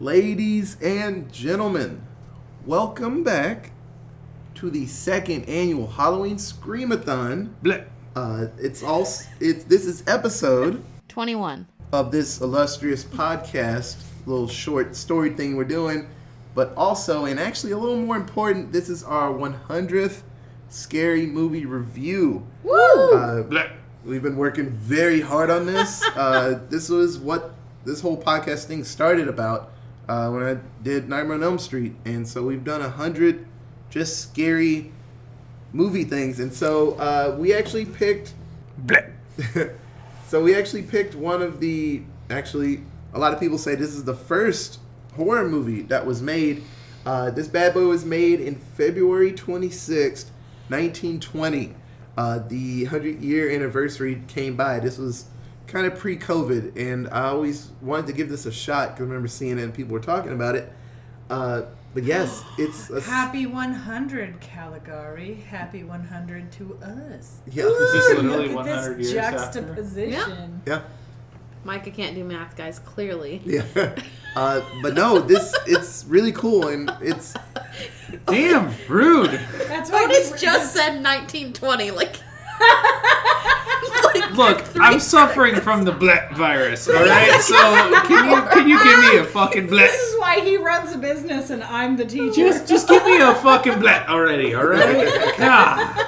Ladies and gentlemen, welcome back to the second annual Halloween Screamathon. Bleh. Uh, it's all it's this is episode 21. of this illustrious podcast, little short story thing we're doing, but also and actually a little more important, this is our 100th scary movie review. Woo! Uh, Bleh. We've been working very hard on this. Uh, this was what this whole podcast thing started about uh, when I did Nightmare on Elm Street, and so we've done a hundred just scary movie things, and so uh, we actually picked. So we actually picked one of the. Actually, a lot of people say this is the first horror movie that was made. Uh, this bad boy was made in February 26th, 1920. Uh, the 100 year anniversary came by. This was kind of pre COVID, and I always wanted to give this a shot because I remember seeing it and people were talking about it. Uh, but yes, it's a, Happy 100, Caligari. Happy 100 to us. Yeah. Is this Ooh, literally look 100 at this years after? juxtaposition. Yeah. Micah can't do math, guys, clearly. Yeah. Uh, but no, this it's really cool and it's Damn, rude. That's why Otis just said 1920. Like, Look, I'm suffering from the bleh virus. All right, so can you can you give me a fucking bleh? This is why he runs a business and I'm the teacher. Just just give me a fucking bleh already. All right. God.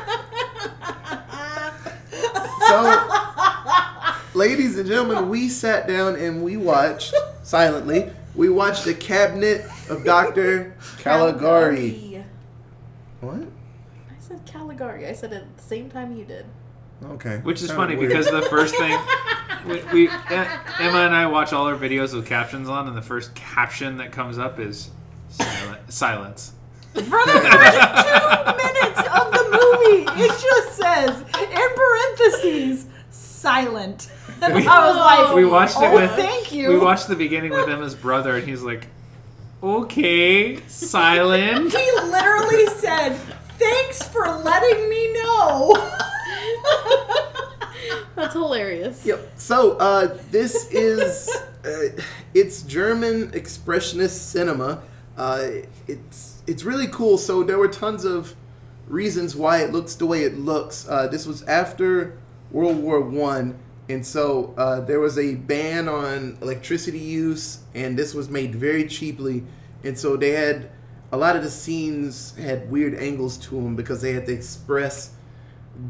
so ladies and gentlemen, we sat down and we watched silently. We watched the cabinet of Dr. Caligari. What? I said Caligari. I said it at the same time you did. Okay. Which is funny weird. because the first thing we, we Emma and I watch all our videos with captions on, and the first caption that comes up is silent, silence. For the first two minutes of the movie, it just says, in parentheses, silent. And We- I was like, We watched it oh, with thank you. We watched the beginning with Emma's brother, and he's like, "Okay, silent." He literally said, thanks for letting me know. That's hilarious. Yep. So uh, this is uh, it's German expressionist cinema. Uh, it's it's really cool. So there were tons of reasons why it looks the way it looks. Uh, this was after World War One, and so uh, there was a ban on electricity use, and this was made very cheaply, and so they had a lot of the scenes had weird angles to them because they had to express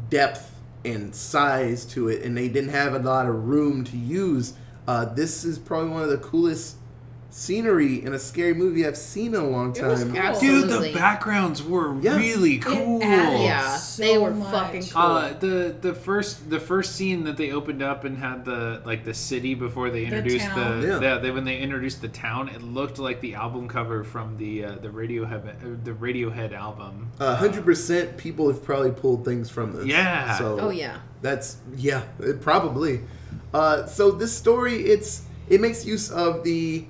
depth and size to it, and they didn't have a lot of room to use. Uh, this is probably one of the coolest scenery in a scary movie I've seen in a long It was time. cool. Dude, the backgrounds were Yeah. really cool. added- Yeah, So they were much. fucking cool. Uh, the the first the first scene that they opened up and had the like the city before they introduced the, town. Yeah. yeah. they, when they introduced the town it looked like the album cover from the uh, the Radiohead uh, the Radiohead album. A hundred percent, people have probably pulled things from this. Yeah. So oh, yeah. That's yeah, it probably. Uh, so this story, it's it makes use of the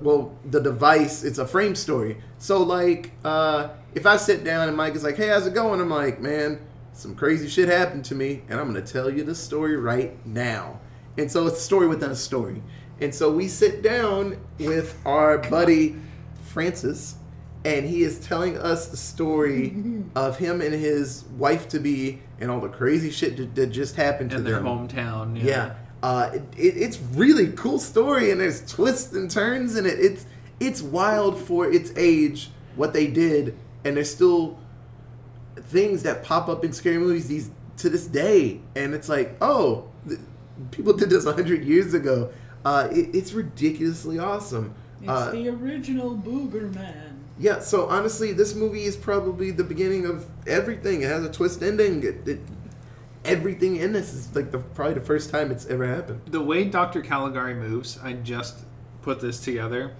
well the device. It's a frame story. So like, uh, if I sit down and Mike is like, "Hey, how's it going?" I'm like, "Man, some crazy shit happened to me, and I'm gonna tell you the story right now." And so it's a story within a story. And so we sit down with our buddy Francis, and he is telling us the story of him and his wife to be and all the crazy shit that, that just happened to in their them. hometown. Yeah. Yeah, uh, it, it, it's really cool story, and there's twists and turns in it. It's it's wild for its age what they did, and there's still things that pop up in scary movies these to this day, and it's like, oh, th- people did this hundred years ago. Uh, it, it's ridiculously awesome. It's Uh, the original Booger Man. yeah, so honestly, this movie is probably the beginning of everything. It has a twist ending. It, it, everything in this is like the probably the first time it's ever happened. The way Dr. Caligari moves, I just put this together.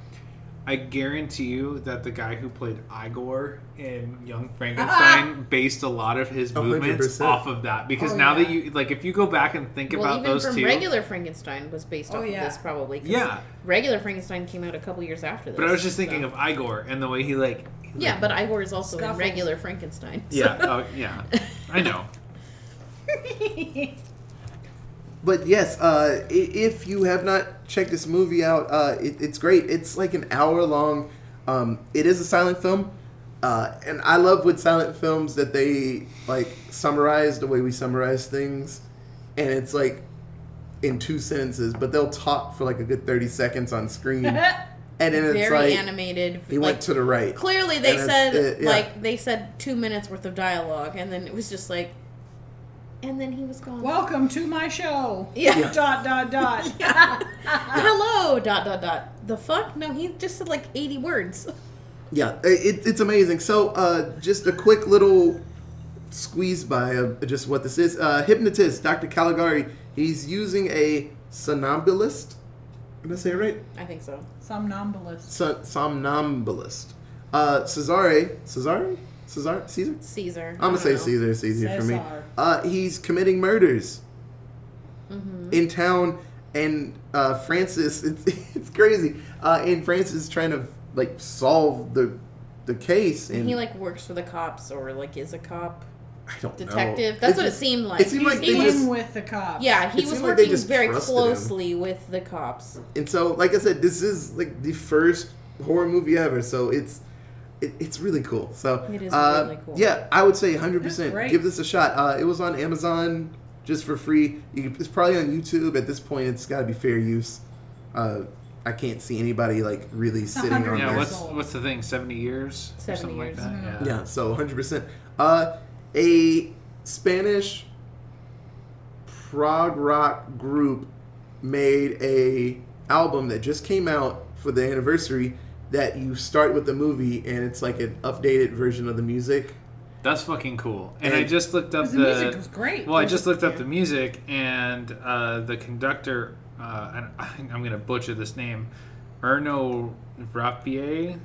I guarantee you that the guy who played Igor in Young Frankenstein based a lot of his oh, A hundred movements percent. off of that. Because Oh, now that you like, if you go back and think Well, about even those from two, regular Frankenstein was based Oh, off yeah. of this, probably. 'cause Yeah. Regular Frankenstein came out a couple years after this. but I was just thinking so- of Igor and the way he like, Yeah, but Igor is also Scuffles. in regular Frankenstein. so- yeah, oh yeah, I know. but yes, uh, if you have not checked this movie out, uh, it, it's great. It's like an hour long. Um, it is a silent film, uh, and I love with silent films that they like summarize the way we summarize things, and it's like in two sentences, but they'll talk for like a good thirty seconds on screen, and then it's Very like animated. he like, went to the right. clearly they said it- yeah. like they said two minutes worth of dialogue, and then it was just like, and then he was gone. Welcome to my show. Yeah. Dot dot dot. Hello. Dot dot dot. The fuck? No, he just said like eighty words. Yeah, it, it's amazing. So, uh, just a quick little squeeze by of just what this is. Uh, hypnotist, Dr. Caligari, he's using a somnambulist. Did I say it right? I think so. Somnambulist. So, somnambulist. Uh, Cesare, Cesare? Cesar? Caesar? Caesar. I'm gonna say Caesar. It's easier for me. Uh, he's committing murders Mm-hmm. in town, and uh, Francis. It's, it's crazy. Uh, and Francis is trying to like solve the the case, and He like works for the cops or like is a cop I don't know. detective. That's It's what just- it seemed like. It seemed like he they was, just, with the cops. yeah, he was seemed like working very trusted him. closely with the cops. and so like I said, this is like the first horror movie ever, so it's it, it's really cool. So It is uh, really cool. Yeah, I would say 100. percent. Give this a shot. Uh, it was on Amazon just for free. You can, it's probably on YouTube at this point. It's got to be fair use. Uh, I can't see anybody like really sitting on 100 Yeah, there. what's what's the thing? Seventy years, or 70 something years. like that. Yeah, so 100. percent Uh, a Spanish prog rock group made a album that just came out for the anniversary. That you start with the movie and it's like an updated version of the music. That's fucking cool. And, And- I just looked up the. the music was great. well, I just looked up the music, and uh, the conductor. Uh, I, I'm going to butcher this name. Erno Rapier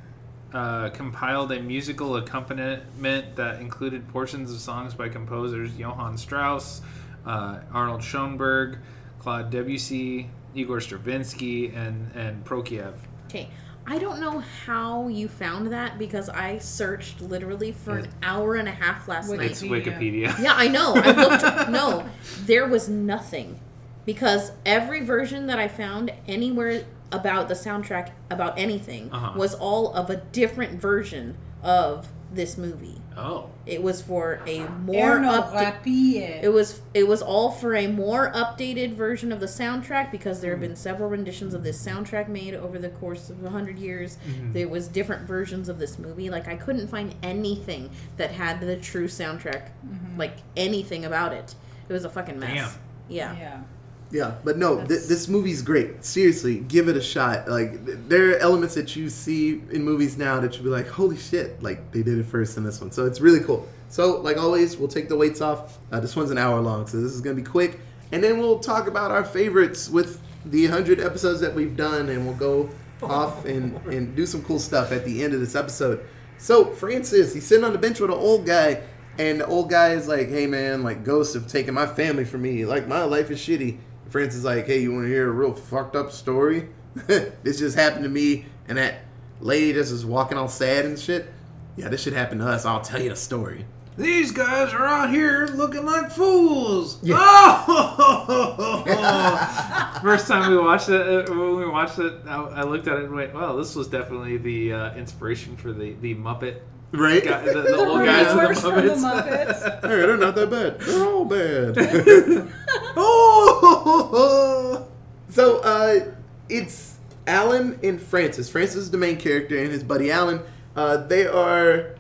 uh, compiled a musical accompaniment that included portions of songs by composers Johann Strauss, uh, Arnold Schoenberg, Claude Debussy, Igor Stravinsky, and and Prokofiev. Okay. I don't know how you found that because I searched literally for an hour and a half last Wiki- night. It's Wikipedia. Yeah, I know. I looked. no, there was nothing because every version that I found anywhere about the soundtrack about anything Uh-huh. was all of a different version of this movie. Oh. It was for a more Erno up. Rapier. It was it was all for a more updated version of the soundtrack because there have been several renditions of this soundtrack made over the course of hundred years. Mm-hmm. There was different versions of this movie. Like I couldn't find anything that had the true soundtrack, like anything about it. It was a fucking mess. Damn. Yeah. yeah. Yeah, but no, th- this movie's great. Seriously, give it a shot. Like, th- there are elements that you see in movies now that you'll be like, holy shit, like, they did it first in this one. So it's really cool. So, like always, we'll take the weights off. Uh, this one's an hour long, so this is going to be quick. And then we'll talk about our favorites with the 100 episodes that we've done, and we'll go off and, and do some cool stuff at the end of this episode. So, Francis, he's sitting on the bench with an old guy, and the old guy is like, hey, man, like, ghosts have taken my family from me. Like, my life is shitty. Francis is like, hey, you want to hear a real fucked up story? this just happened to me, and that lady just is walking all sad and shit. Yeah, this should happen to us. I'll tell you the story. These guys are out here looking like fools. Yeah. Oh! First time we watched it, uh, when we watched it, I, I looked at it and went, "Well, this was definitely the uh, inspiration for the the Muppet Right? guy, the, the The old guys in the reviewers from the Muppets." Muppets. Hey, they're not that bad. They're all bad. oh! So, uh, it's Alan and Francis. Francis is the main character, and his buddy Alan. Uh, they are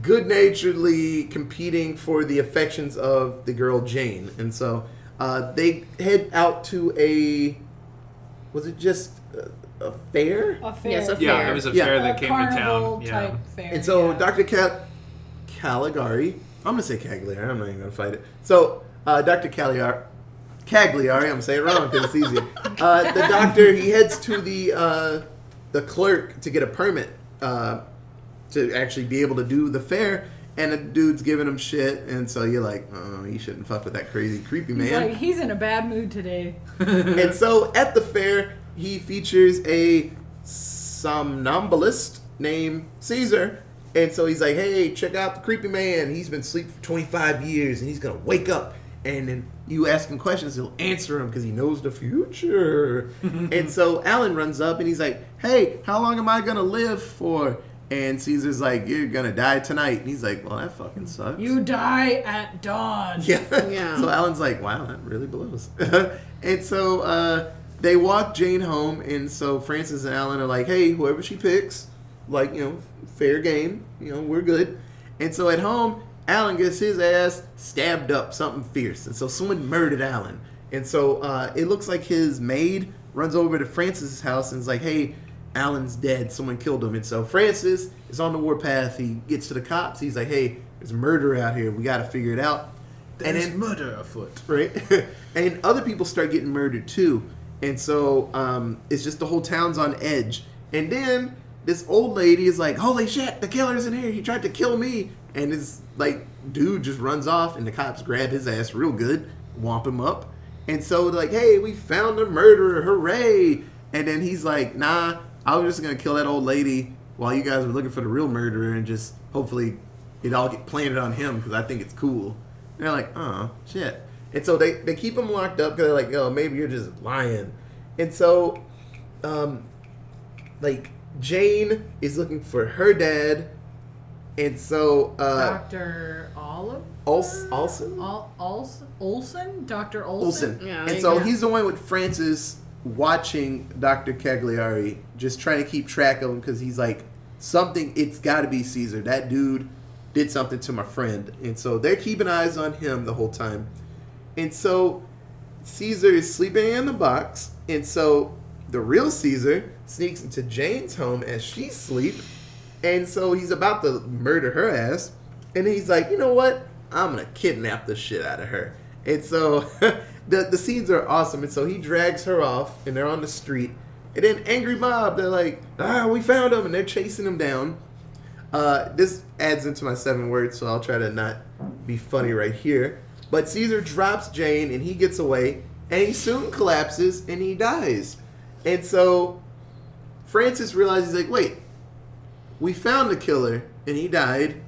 good naturedly competing for the affections of the girl Jane. And so uh, they head out to a. Was it just a, a fair? A fair. Yes, a Yeah, it was a Yeah. fair A that came to carnival town. Yeah. type fair. And so yeah. Dr. Cal- Caligari, I'm gonna say Cagliari. I'm not even gonna fight it. So uh, Dr. Cagliari, Cagliari, I'm gonna say it wrong because it's easier. Uh, the doctor he heads to the uh, the clerk to get a permit uh, to actually be able to do the fair, and the dude's giving him shit, and so you're like, oh, you shouldn't fuck with that crazy creepy He's man. like, he's in a bad mood today. and so at the fair, he features a somnambulist named Caesar. And so he's like, hey, check out the creepy man. He's been asleep for 25 years and he's going to wake up And then you ask him questions, he'll answer them because he knows the future. and so Alan runs up and he's like, "Hey, how long am I gonna live for?" And Caesar's like, "You're gonna die tonight." And he's like, "Well, that fucking sucks." You die at dawn. Yeah. Yeah. So Alan's like, wow, that really blows. and so uh, they walk Jane home, and so Francis and Alan are like, hey, whoever she picks, like, you know, fair game, you know, we're good. And so at home, Alan gets his ass stabbed up, something fierce. And so someone murdered Alan. And so uh, it looks like his maid runs over to Francis's house and is like, hey, Alan's dead. Someone killed him. And so Francis is on the warpath. He gets to the cops. He's like, hey, there's a murder out here. We got to figure it out. and then murder afoot. right? and other people start getting murdered too. And so um, it's just the whole town's on edge. And then this old lady is like, "Holy shit, the killer's in here! He tried to kill me!" And this like dude just runs off, and the cops grab his ass real good, whomp him up. And so they're like, "Hey, we found a murderer! Hooray!" And then he's like, "Nah, I was just gonna kill that old lady while you guys were looking for the real murderer, and just hopefully it all get planted on him because I think it's cool." And they're like, "Oh shit!" And so they they keep him locked up because they're like, "Oh, maybe you're just lying." And so, um, like Jane is looking for her dad, and so uh, Dr. Oliver? Ols- Olsen? Ol- Ols- Olsen? Dr. Olson. Olsen, Yeah, and so you go. he's the one with Francis watching Dr. Cagliari, just trying to keep track of him because he's like something. It's got to be Caesar. That dude did something to my friend, and so they're keeping eyes on him the whole time. And so Caesar is sleeping in the box, and so the real Caesar sneaks into Jane's home as she sleep, and so he's about to murder her ass, and he's like, you know what? I'm gonna kidnap the shit out of her. And so the the scenes are awesome, and so he drags her off, and they're on the street, and then angry mob, they're like, ah, we found him, and they're chasing him down. Uh, this adds into my seven words, so I'll try to not be funny right here. But Caesar drops Jane and he gets away, and he soon collapses and he dies. And so Francis realizes, like, wait, we found the killer and he died,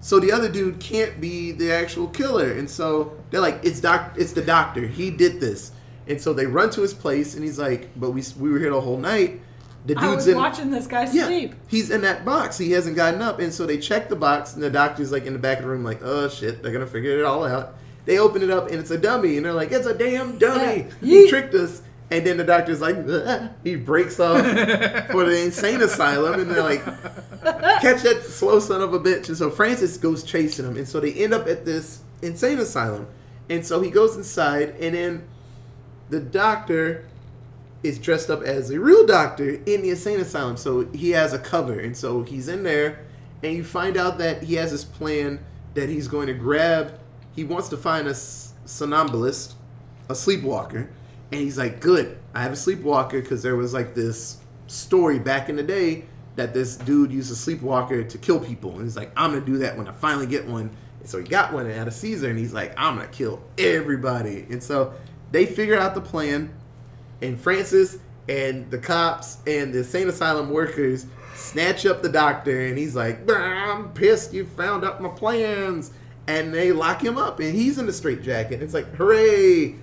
so the other dude can't be the actual killer. And so they're like, it's doc, it's the doctor. He did this. And so they run to his place, and he's like, but we we were here the whole night. The dude's I was in, watching this guy yeah, sleep. he's in that box. He hasn't gotten up, and so they check the box, and the doctor's like in the back of the room, like, "Oh shit, they're gonna figure it all out." They open it up, and it's a dummy, and they're like, "It's a damn dummy! Yeah. He tricked us." And then the doctor's like, "Ugh." he breaks off for the insane asylum, and they're like, "Catch that slow son of a bitch!" And so Francis goes chasing him, and so they end up at this insane asylum, and so he goes inside, and then the doctor is dressed up as a real doctor in the insane asylum. So he has a cover, and so he's in there, and you find out that he has this plan that he's going to grab. He wants to find a somnambulist, a sleepwalker, and he's like, "Good, I have a sleepwalker because there was like this story back in the day that this dude used a sleepwalker to kill people, and he's like, I'm gonna do that when I finally get one." And so he got one out of Caesar, and he's like, "I'm gonna kill everybody," and so they figure out the plan and Francis and the cops and the insane asylum workers snatch up the doctor, and he's like, "I'm pissed. You found out my plans." And they lock him up, and he's in the straitjacket. It's like, hooray!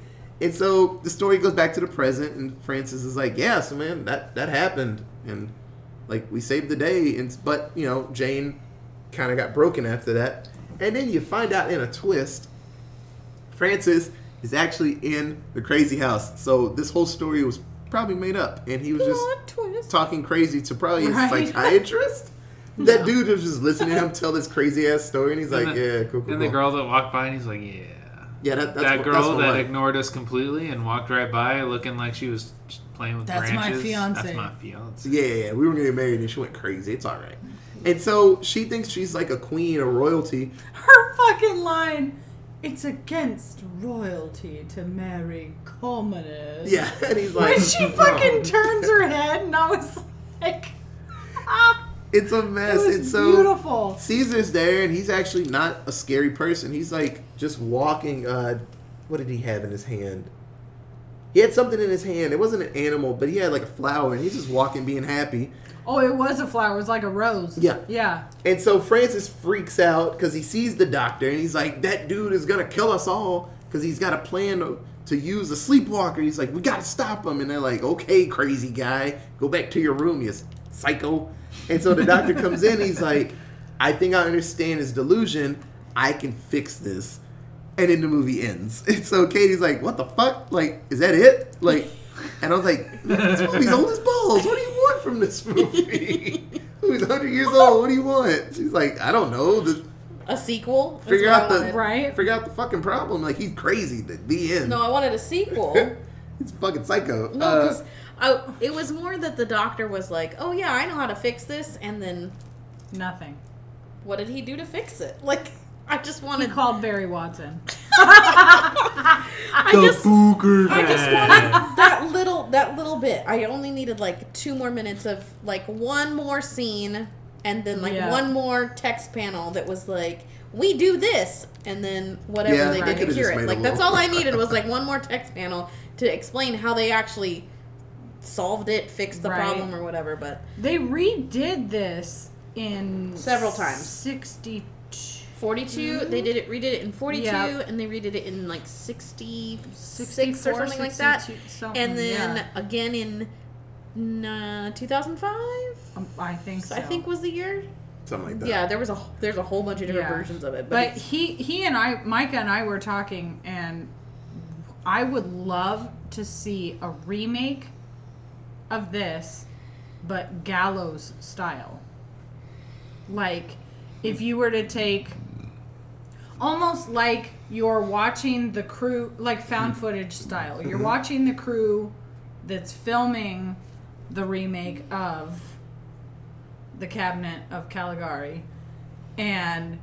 And so the story goes back to the present, and Francis is like, "Yeah, so man, that that happened, and like we saved the day." And but you know, Jane kind of got broken after that, and then you find out in a twist Francis is actually in the crazy house. So this whole story was probably made up, and he was just twist. talking crazy to probably a Right. psychiatrist. That dude was just listening to him tell this crazy ass story, and he's like, the- "Yeah, cool, cool, And the cool." girl that walked by, and he's like, "Yeah." yeah, that, that's that what- girl that's that wife. ignored us completely and walked right by, looking like she was playing with That's my branches. fiance. That's my fiance. Yeah, yeah, yeah, we were getting married, and she went crazy. It's all right. And so she thinks she's like a queen or royalty. Her fucking line. It's against royalty to marry commoners. Yeah, and he's like, When she fucking turns her head, and I was like, It's a it mess. was It's so beautiful. Caesar's there, and he's actually not a scary person. He's like just walking. Uh, what did he have in his hand? He had something in his hand. It wasn't an animal, but he had like a flower, and he's just walking, being happy. Oh, it was a flower. It was like a rose. Yeah. Yeah. And so Francis freaks out because he sees the doctor, and he's like, "That dude is gonna kill us all." because he's got a plan to, to use a sleepwalker. He's like, we gotta stop him, and they're like, okay, crazy guy, go back to your room, you psycho. And so the doctor comes in. He's like, I think I understand his delusion. I can fix this. And then the movie ends. And so Katie's like, what the fuck? Like, is that it? Like, and I was like, this movie's old as balls. What do you want from this movie? Who's 100 years old? What do you want? She's like, I don't know. The, A sequel. figure out the. Right? figure out the fucking problem. Like he's crazy. The, the end. No, I wanted a sequel. he's fucking psycho. No, Uh, because I it was more that the doctor was like, "Oh yeah, I know how to fix this," and then Nothing. what did he do to fix it? Like, I just He wanted. called Barry Watson. I just. Booger I just wanted that little that little bit. I only needed like two more minutes of like one more scene and then like Yeah. one more text panel that was like we do this and then whatever Yeah, they they did to cure it. Like that's all I needed was like one more text panel to explain how they actually solved it, fixed the Right. problem or whatever. But They redid this in Several times. 62. 42, they did it, redid it in 42, Yeah. and they redid it in like 66 64, or something like that. something, And then yeah. again in uh, 2005, Um, I think so. I think was the year. something like that. Yeah, there was a there's a whole bunch of different Yeah. versions of it, but, But he he and I, Micah and I were talking, and I would love to see a remake of this, but gallows style. Like, if you were to take almost like you're watching the crew, like found footage style. You're mm-hmm. watching the crew that's filming the remake of the Cabinet of Caligari, and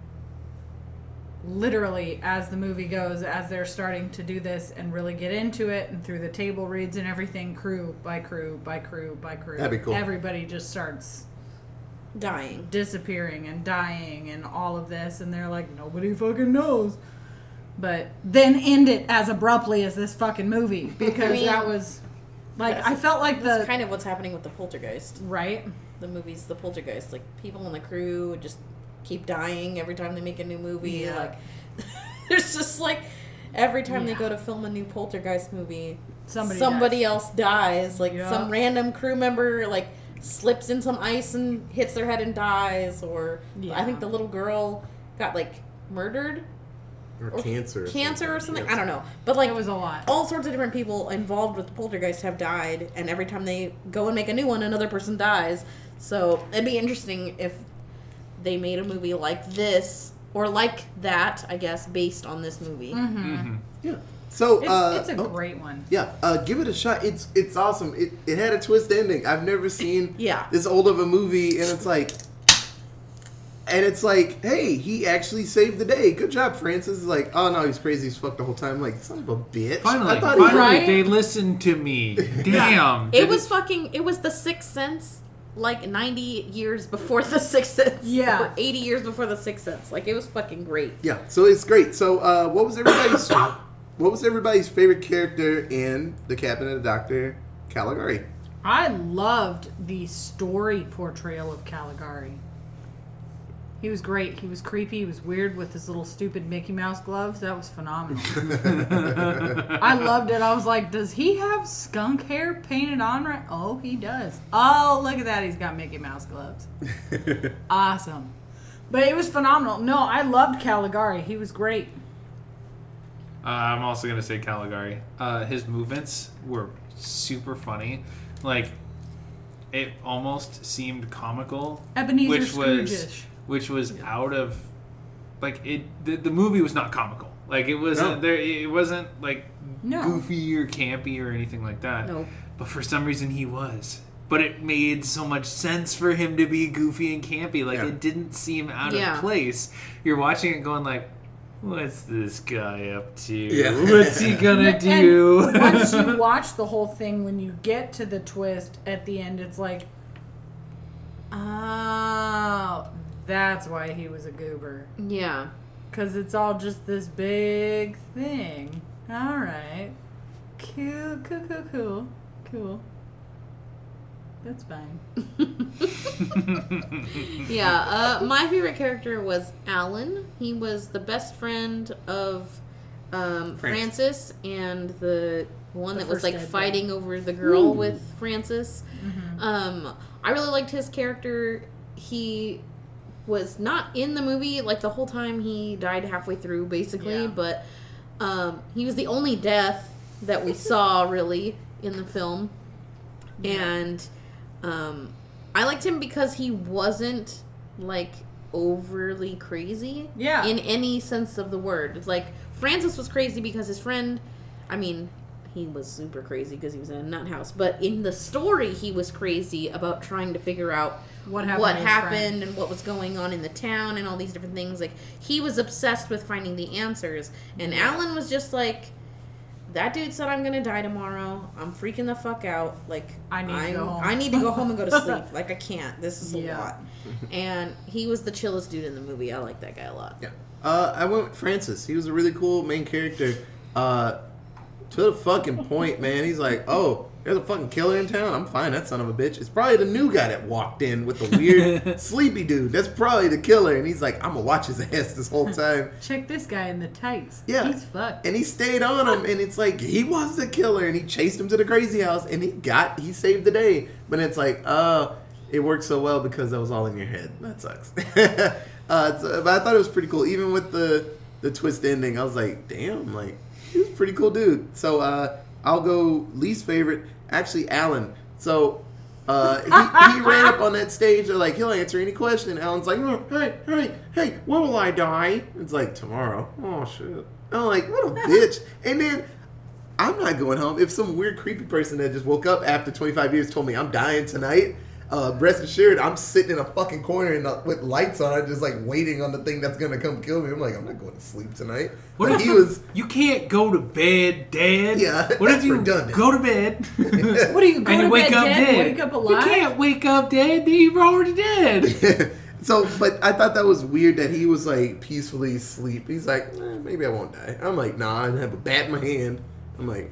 literally as the movie goes as they're starting to do this and really get into it and through the table reads and everything crew by crew by crew by crew That'd be cool. everybody just starts dying. disappearing and dying and all of this and they're like nobody fucking knows but then end it as abruptly as this fucking movie because mean, that was like i felt like That's the kind of what's happening with the Poltergeist. right The movies, the Poltergeist, like people on the crew just keep dying every time they make a new movie. Yeah. Like there's just like every time they go to film a new Poltergeist movie, Somebody somebody dies. else dies. Like Yeah. some random crew member like slips in some ice and hits their head and dies, or I think the little girl got like murdered, Or or cancer. Or cancer or something. I don't know, but like it was a lot all sorts of different people involved with the poltergeist have died, and every time they go and make a new one, another person dies. So it'd be interesting if they made a movie like this or like that, I guess, based on this movie. mm-hmm. Yeah. So it's, uh, it's a oh, great one Yeah, uh, give it a shot. It's it's awesome. It it had a twist ending. I've never seen Yeah. this old of a movie, and it's like, and it's like, hey, he actually saved the day. Good job, Francis. It's like, oh no, he's crazy as fuck the whole time. Like, son of a bitch. Finally, I thought he finally, Right? they listened to me. Damn. It was fucking. It was The Sixth Sense, like ninety years before The Sixth Sense. Yeah. or eighty years before The Sixth Sense. Like it was fucking great. Yeah, so it's great. So, uh, what was everybody's what was everybody's favorite character in the Cabinet of Doctor Caligari? I loved the story portrayal of Caligari. He was great. He was creepy. He was weird with his little stupid Mickey Mouse gloves. That was phenomenal. I loved it. I was like, does he have skunk hair painted on right? Oh, he does. Oh, look at that. He's got Mickey Mouse gloves. Awesome. But it was phenomenal. No, I loved Caligari. He was great. Uh, I'm also gonna say Caligari. Uh, his movements were super funny. Like, it almost seemed comical, Ebenezer which was Scrooge-ish. Which was out of like it. The, the movie was not comical. Like it wasn't No. there. It wasn't like No. goofy or campy or anything like that. Nope. But for some reason he was. But it made so much sense for him to be goofy and campy. Like Yeah. it didn't seem out Yeah. of place. You're watching it going like, "What's this guy up to? Yeah. What's he gonna And do?" once you watch the whole thing, when you get to the twist at the end, it's like, oh, that's why he was a goober. Yeah. Because it's all just this big thing. All right. Cool, cool, cool, cool. Cool. That's fine. yeah, uh, my favorite character was Alan. He was the best friend of um, Francis. Francis and the one The that was like dead fighting over the girl with Francis. Um, I really liked his character. He was not in the movie like the whole time. He died halfway through, basically. Yeah. But um, he was the only death that we saw really in the film, and um, I liked him because he wasn't like overly crazy. Yeah. In any sense of the word, like Francis was crazy because his friend. I mean, he was super crazy because he was in a nut house. But in the story, he was crazy about trying to figure out What happened what happened and what was going on in the town and all these different things. Like he was obsessed with finding the answers, and Alan was just like. That dude said I'm gonna die tomorrow. I'm freaking the fuck out. Like I need to I'm- go home." I need to go home and go to sleep. Like I can't. This is a lot. And he was the chillest dude in the movie. I like that guy a lot. Yeah. Uh, I went with Francis. He was a really cool main character. Uh, to the fucking point, man. He's like, oh, there's a fucking killer in town. I'm fine, that son of a bitch. It's probably the new guy that walked in with the weird sleepy dude. That's probably the killer. And he's like, I'm gonna watch his ass this whole time. Check this guy in the tights. Yeah. He's fucked. And he stayed on him, and it's like he was the killer, and he chased him to the crazy house, and he got he saved the day. But it's like, uh, it worked so well because that was all in your head. That sucks. uh, it's, uh, but I thought it was pretty cool, even with the the twist ending. I was like, damn, like he was a pretty cool dude. So uh, I'll go least favorite. Actually, Alan. So. Uh, he, he ran up on that stage. They're like, he'll answer any question. Alan's like, oh, hey, hey, hey, when will I die? It's like tomorrow. Oh shit. I'm like, what a bitch. And then I'm not going home. If some weird creepy person that just woke up after 25 years told me I'm dying tonight, uh, rest assured, I'm sitting in a fucking corner and uh, with lights on, just like waiting on the thing that's gonna come kill me. I'm like, I'm not going to sleep tonight. What but if he was. you can't go to bed Dad. Yeah, What if you redundant. go to bed? What do you go and to you wake bed up dead, dead? wake up alive? You can't wake up dead. You're already dead. so, but I thought that was weird that he was like peacefully asleep. He's like, eh, maybe I won't die. I'm like, nah, I have a bat in my hand. I'm like,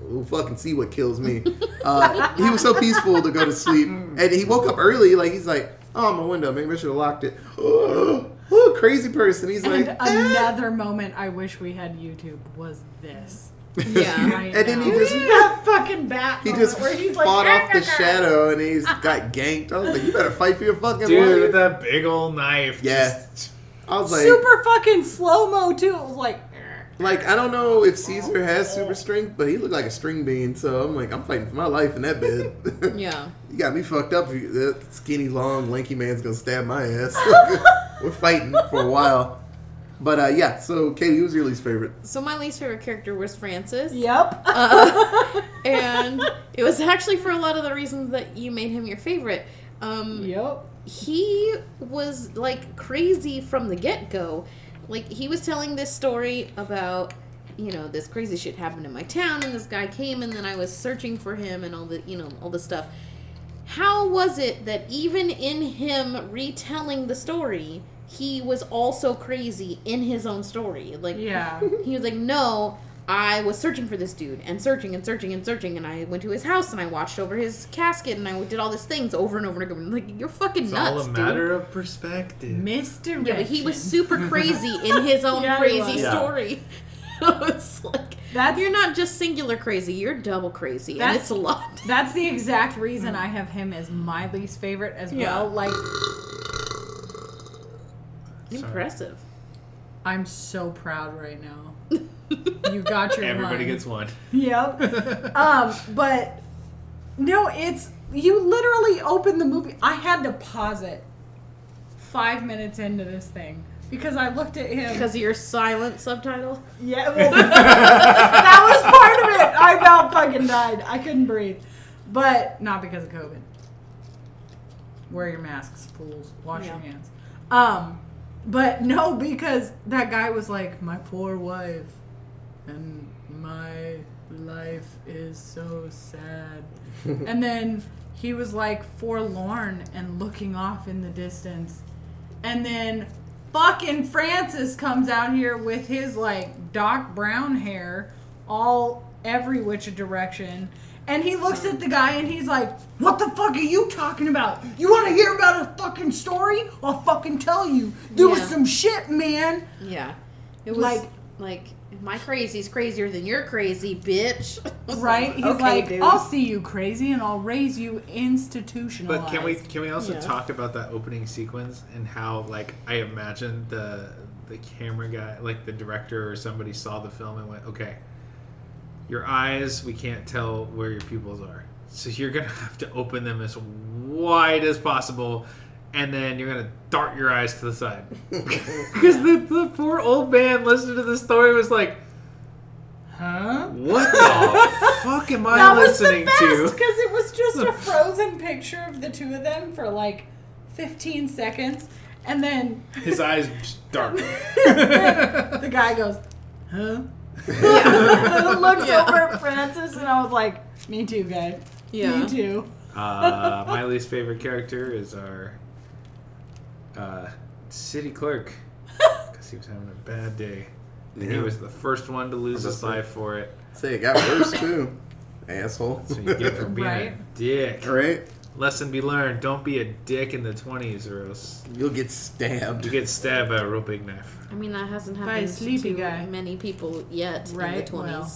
we'll fucking see what kills me. Uh, he was so peaceful to go to sleep, and he woke up early. Like he's like, oh, my window. Maybe I should have locked it. Oh, crazy person. He's And like, eh. another moment I wish we had YouTube was this. Yeah. Right And then he now. just- that fucking bat. He just where he's like, fought off the shadow, and he's got ganked. I was like, you better fight for your fucking Dude, life. with that big old knife. Yeah. just- I was like, Super fucking slow mo too. It was like. Like I don't know if Caesar has super strength, but he looked like a string bean. So I'm like, I'm fighting for my life in that bed. Yeah. you got me fucked up. That skinny, long, lanky man's gonna stab my ass. We're fighting for a while. But uh, yeah, so Katie, who's your least favorite? So my least favorite character was Francis. Yep. Uh, and it was actually for a lot of the reasons that you made him your favorite. Um, yep. he was like crazy from the get go. Like he was telling this story about, you know, this crazy shit happened in my town, and this guy came, and then I was searching for him, and all the, you know, all the stuff. How was it that even in him retelling the story, he was also crazy in his own story? Like, Yeah. he was like, no, I was searching for this dude and searching and searching and searching, and I went to his house and I watched over his casket and I did all these things over and over and over. Like, you're fucking It's nuts, all a dude. matter of perspective. Misdirection. Yeah, but he was super crazy in his own Yeah, crazy. Yeah. story. it's like That's- you're not just singular crazy, you're double crazy, and it's a lot. That's the exact reason I have him as my least favorite as Yeah. well. Like, Impressive. I'm so proud right now. You got your Everybody line. gets one. Yep. um, but no, it's you literally open the movie. I had to pause it five minutes into this thing because I looked at him. Because of your silent subtitle. yeah, well, that was part of it. I about fucking died. I couldn't breathe, but not because of COVID. Wear your masks, fools. Wash your hands. Um, but no, because that guy was like, my poor wife, and my life is so sad. and then he was like forlorn and looking off in the distance. And then fucking Francis comes out here with his like dark brown hair all every which direction. And he looks at the guy and he's like, What the fuck are you talking about? You want to hear about a fucking story? I'll fucking tell you. There was some shit, man. Yeah. It was Like, Like, my crazy's crazier than your crazy, bitch. Right? He's Okay, like, dude. I'll see you crazy and I'll raise you institutional But can we can we also Yeah. talk about that opening sequence and how like I imagine the the camera guy, like the director or somebody saw the film and went, okay, your eyes, we can't tell where your pupils are, so you're gonna have to open them as wide as possible. And then you're gonna dart your eyes to the side because the, the poor old man listening to the story was like, Huh? "What the fuck am I That was the listening best to?" because it was just a frozen picture of the two of them for like 15 seconds, and then His eyes just dark. the guy goes, "Huh?" Looks Yeah. over at Francis, and I was like, "Me too, guy. Yeah. Me too." Uh, my least favorite character is our uh, city clerk because he was having a bad day. And he was the first one to lose his life for it. Say it got worse too. Asshole. So you get for being Right. a dick. right? Lesson be learned: don't be a dick in the twenties, or else You'll get stabbed. you get stabbed by a real big knife. I mean, that hasn't By a happened sleepy to guy. many people yet in the 20s well.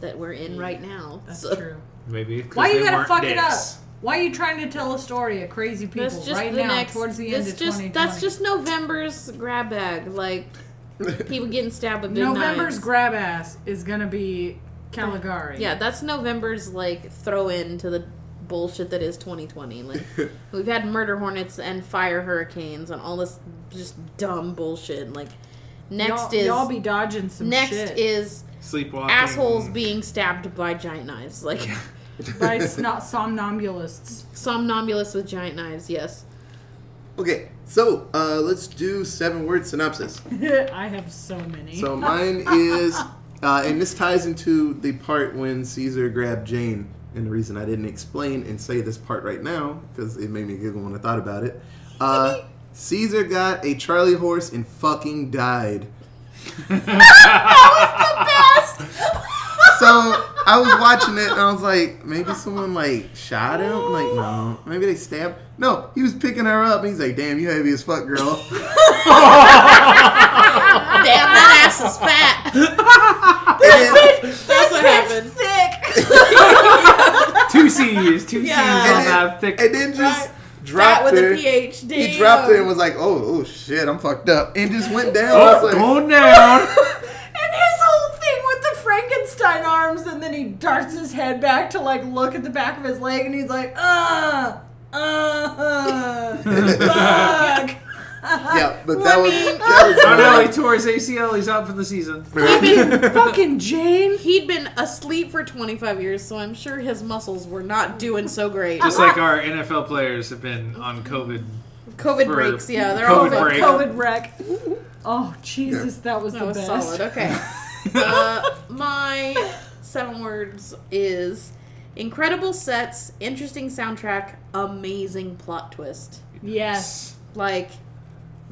that we're in right now. That's So- true. Maybe 'cause Why you gotta weren't fuck it up? Dicks. Why are you trying to tell a story of crazy people That's just right the now, next. towards the end that's of just 2020? that's just November's grab bag. Like people getting stabbed with big November's knives. grab ass is gonna be Caligari. yeah, that's November's like throw in to the bullshit that is 2020. Like we've had murder hornets and fire hurricanes and all this just dumb bullshit. Like next y'all, is y'all be dodging some next shit is Sleepwalking. assholes being stabbed by giant knives. Like by not somnambulists. somnambulists with giant knives. Yes. Okay, so uh, let's do seven word synopsis. I have so many. So mine is, uh, and this ties into the part when Caesar grabbed Jane. And the reason I didn't explain and say this part right now, because it made me giggle when I thought about it. Uh, Caesar got a Charlie horse and fucking died. So I was watching it and I was like, maybe someone like shot him. I'm like, no, maybe they stabbed. No, he was picking her up. And he's like, damn, you heavy as fuck, girl. Damn, that ass is fat. And then- That's what happened. Thick. two C's, two Yeah. C's on that thick. and then just Fat dropped with her. a PhD. He dropped her and was like, oh, oh shit, I'm fucked up, and just went down. Oh, I oh, was like, going down. and his whole thing with the Frankenstein arms, and then he darts his head back to like look at the back of his leg, and he's like, uh, uh, fuck. yeah, but that was that was Oh no, he tore his ACL. He's out for the season. Maybe fucking Jane. He'd been asleep for 25 years, so I'm sure his muscles were not doing so great. Just like our NFL players have been on COVID. COVID breaks, yeah, they're COVID all break. COVID wreck. Oh Jesus, that was That the was best. solid. Okay. uh, my seven words is incredible sets, interesting soundtrack, amazing plot twist. Yes. Like,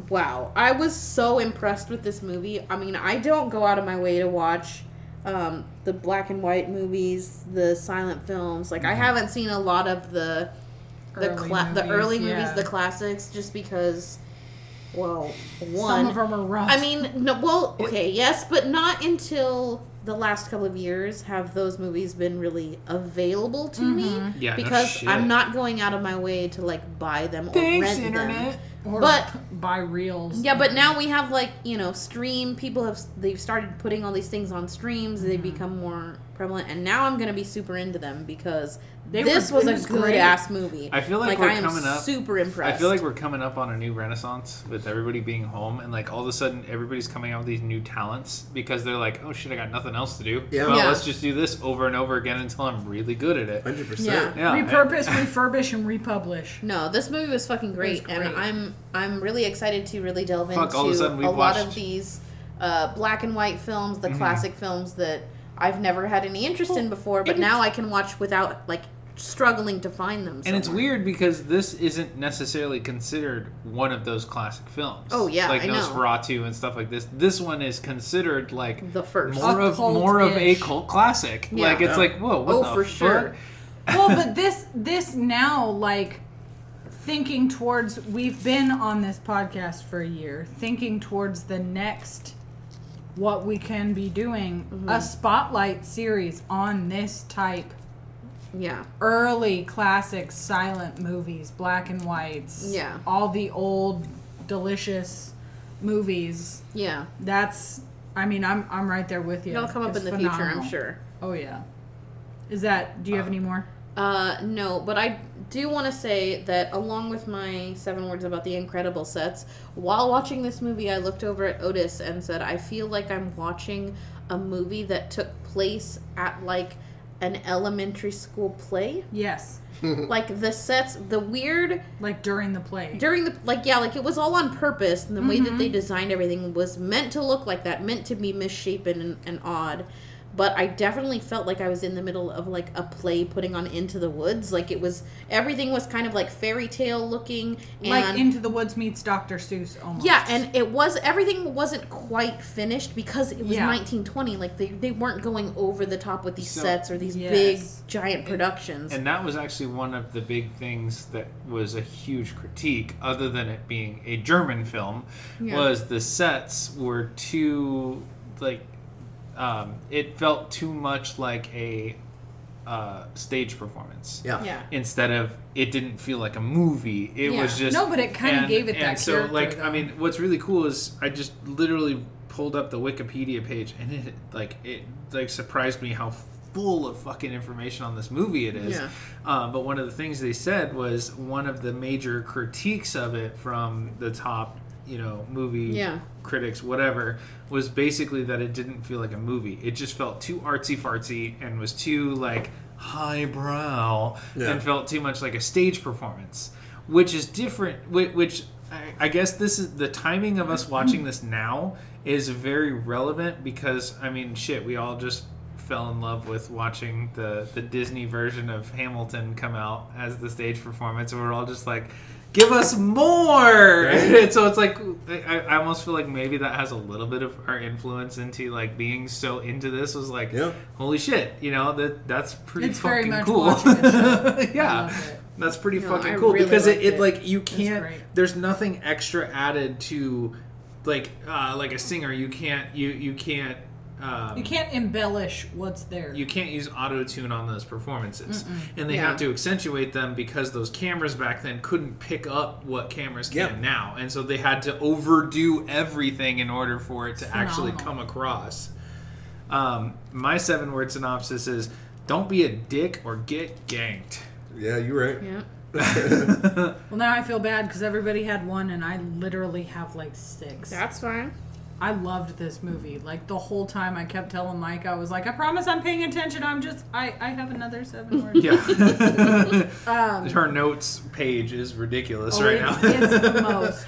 wow. I was so impressed with this movie. I mean, I don't go out of my way to watch um, the black and white movies, the silent films. Like, I haven't seen a lot of the the Early cla- the movies, early yeah. movies, the classics, just because. Well, one. Some one. of them are rough. I mean, no. Well, okay, yes, but not until the last couple of years have those movies been really available to me Yeah, because shit. I'm not going out of my way to like buy them or Thanks, rent internet. them. or but- buy reels. Yeah, but now we have like you know stream. People have they've started putting all these things on streams. They Mm-hmm. become more prevalent, and now I'm gonna be super into them because They this were- was it a good great. ass movie. I feel like we're I am coming up- super impressed. I feel like we're coming up on a new renaissance with everybody being home, and like all of a sudden everybody's coming out with these new talents because they're like, "Oh shit, I got nothing else to do. Yeah. Well, Yeah. let's just do this over and over again until I'm really good at it." hundred Yeah. percent. Yeah, Repurpose, refurbish, and republish. No, this movie was fucking great, great. and I'm I'm really excited to really delve Fuck, into all of a sudden we've lot watched- of these uh, black and white films, Mm-hmm. the classic films that I've never had any interest in before, but now I can watch without like struggling to find them. And it's weird because this isn't necessarily considered one of those classic films. Oh, yeah, like I know. Nosferatu and stuff like this. This one is considered like the first. more A of more of a cult-ish. cult classic. Yeah. Like it's Yeah. like whoa, what Oh, the for fuck? sure. well, but this this now like thinking towards we've been on this podcast for a year, thinking towards the next what we can be doing Mm-hmm. a spotlight series on this type Yeah. early classic silent movies, black and whites. Yeah. All the old delicious movies. Yeah. That's I mean, I'm I'm right there with you. It'll come up It's in the future, I'm sure. Oh yeah. Is that do you have any more? Uh, no, but I do want to say that along with my seven words about the incredible sets, while watching this movie, I looked over at Otis and said, I feel like I'm watching a movie that took place at like an elementary school play. Yes. like the sets, the weird Like during the play. during the like yeah like it was all on purpose and the way that they designed everything was meant to look like that meant to be misshapen and, and odd but i definitely felt like i was in the middle of like a play putting on into the woods like it was everything was kind of like fairy tale looking and like Into the Woods meets Dr. Seuss almost. yeah and it was everything wasn't quite finished because it was Yeah. 1920 like they, they weren't going over the top with these So- sets or these big giant productions And that was actually one of the big things that was a huge critique, other than it being a German film, Yeah. was the sets were too like um, it felt too much like a uh, stage performance. Yeah. yeah Instead of it didn't feel like a movie. It Yeah. was just No, but it kinda gave it and that so character, like I mean, what's really cool is I just literally pulled up the Wikipedia page and it like it like surprised me how full of fucking information on this movie it is. Yeah. Um, but one of the things they said was one of the major critiques of it from the top, you know, movie Yeah. critics, whatever, was basically that it didn't feel like a movie. It just felt too artsy fartsy and was too like highbrow Yeah. and felt too much like a stage performance, which is different. whi- Which I, I guess this is the timing of us watching this now is very relevant because I mean, shit, we all just fell in love with watching the the Disney version of Hamilton come out as the stage performance, and we're all just like. Give us more! And so it's like I, I almost feel like maybe that has a little bit of our influence into like being so into this was like Yeah. holy shit, you know that that's pretty It's very fucking much cool. watching a show. yeah, that's pretty No, fucking I cool really because it, it it. like you can't. There's nothing extra added to like uh, like a singer. You can't you you can't. Um, You can't embellish what's there. you can't use auto tune on those performances, and they Yeah. have to accentuate them because those cameras back then couldn't pick up what cameras can Yep. now, and so they had to overdo everything in order for it to actually come across. Um, my seven word synopsis is: Don't be a dick or get ganked. Yeah, you're right. yeah well, now I feel bad because everybody had one and I literally have like six. that's fine I loved this movie. Like the whole time I kept telling Mike, I was like, I promise I'm paying attention. I'm just, I, I have another seven words. Yeah. Um, Her notes page is ridiculous Oh, right it's, now. it's the most.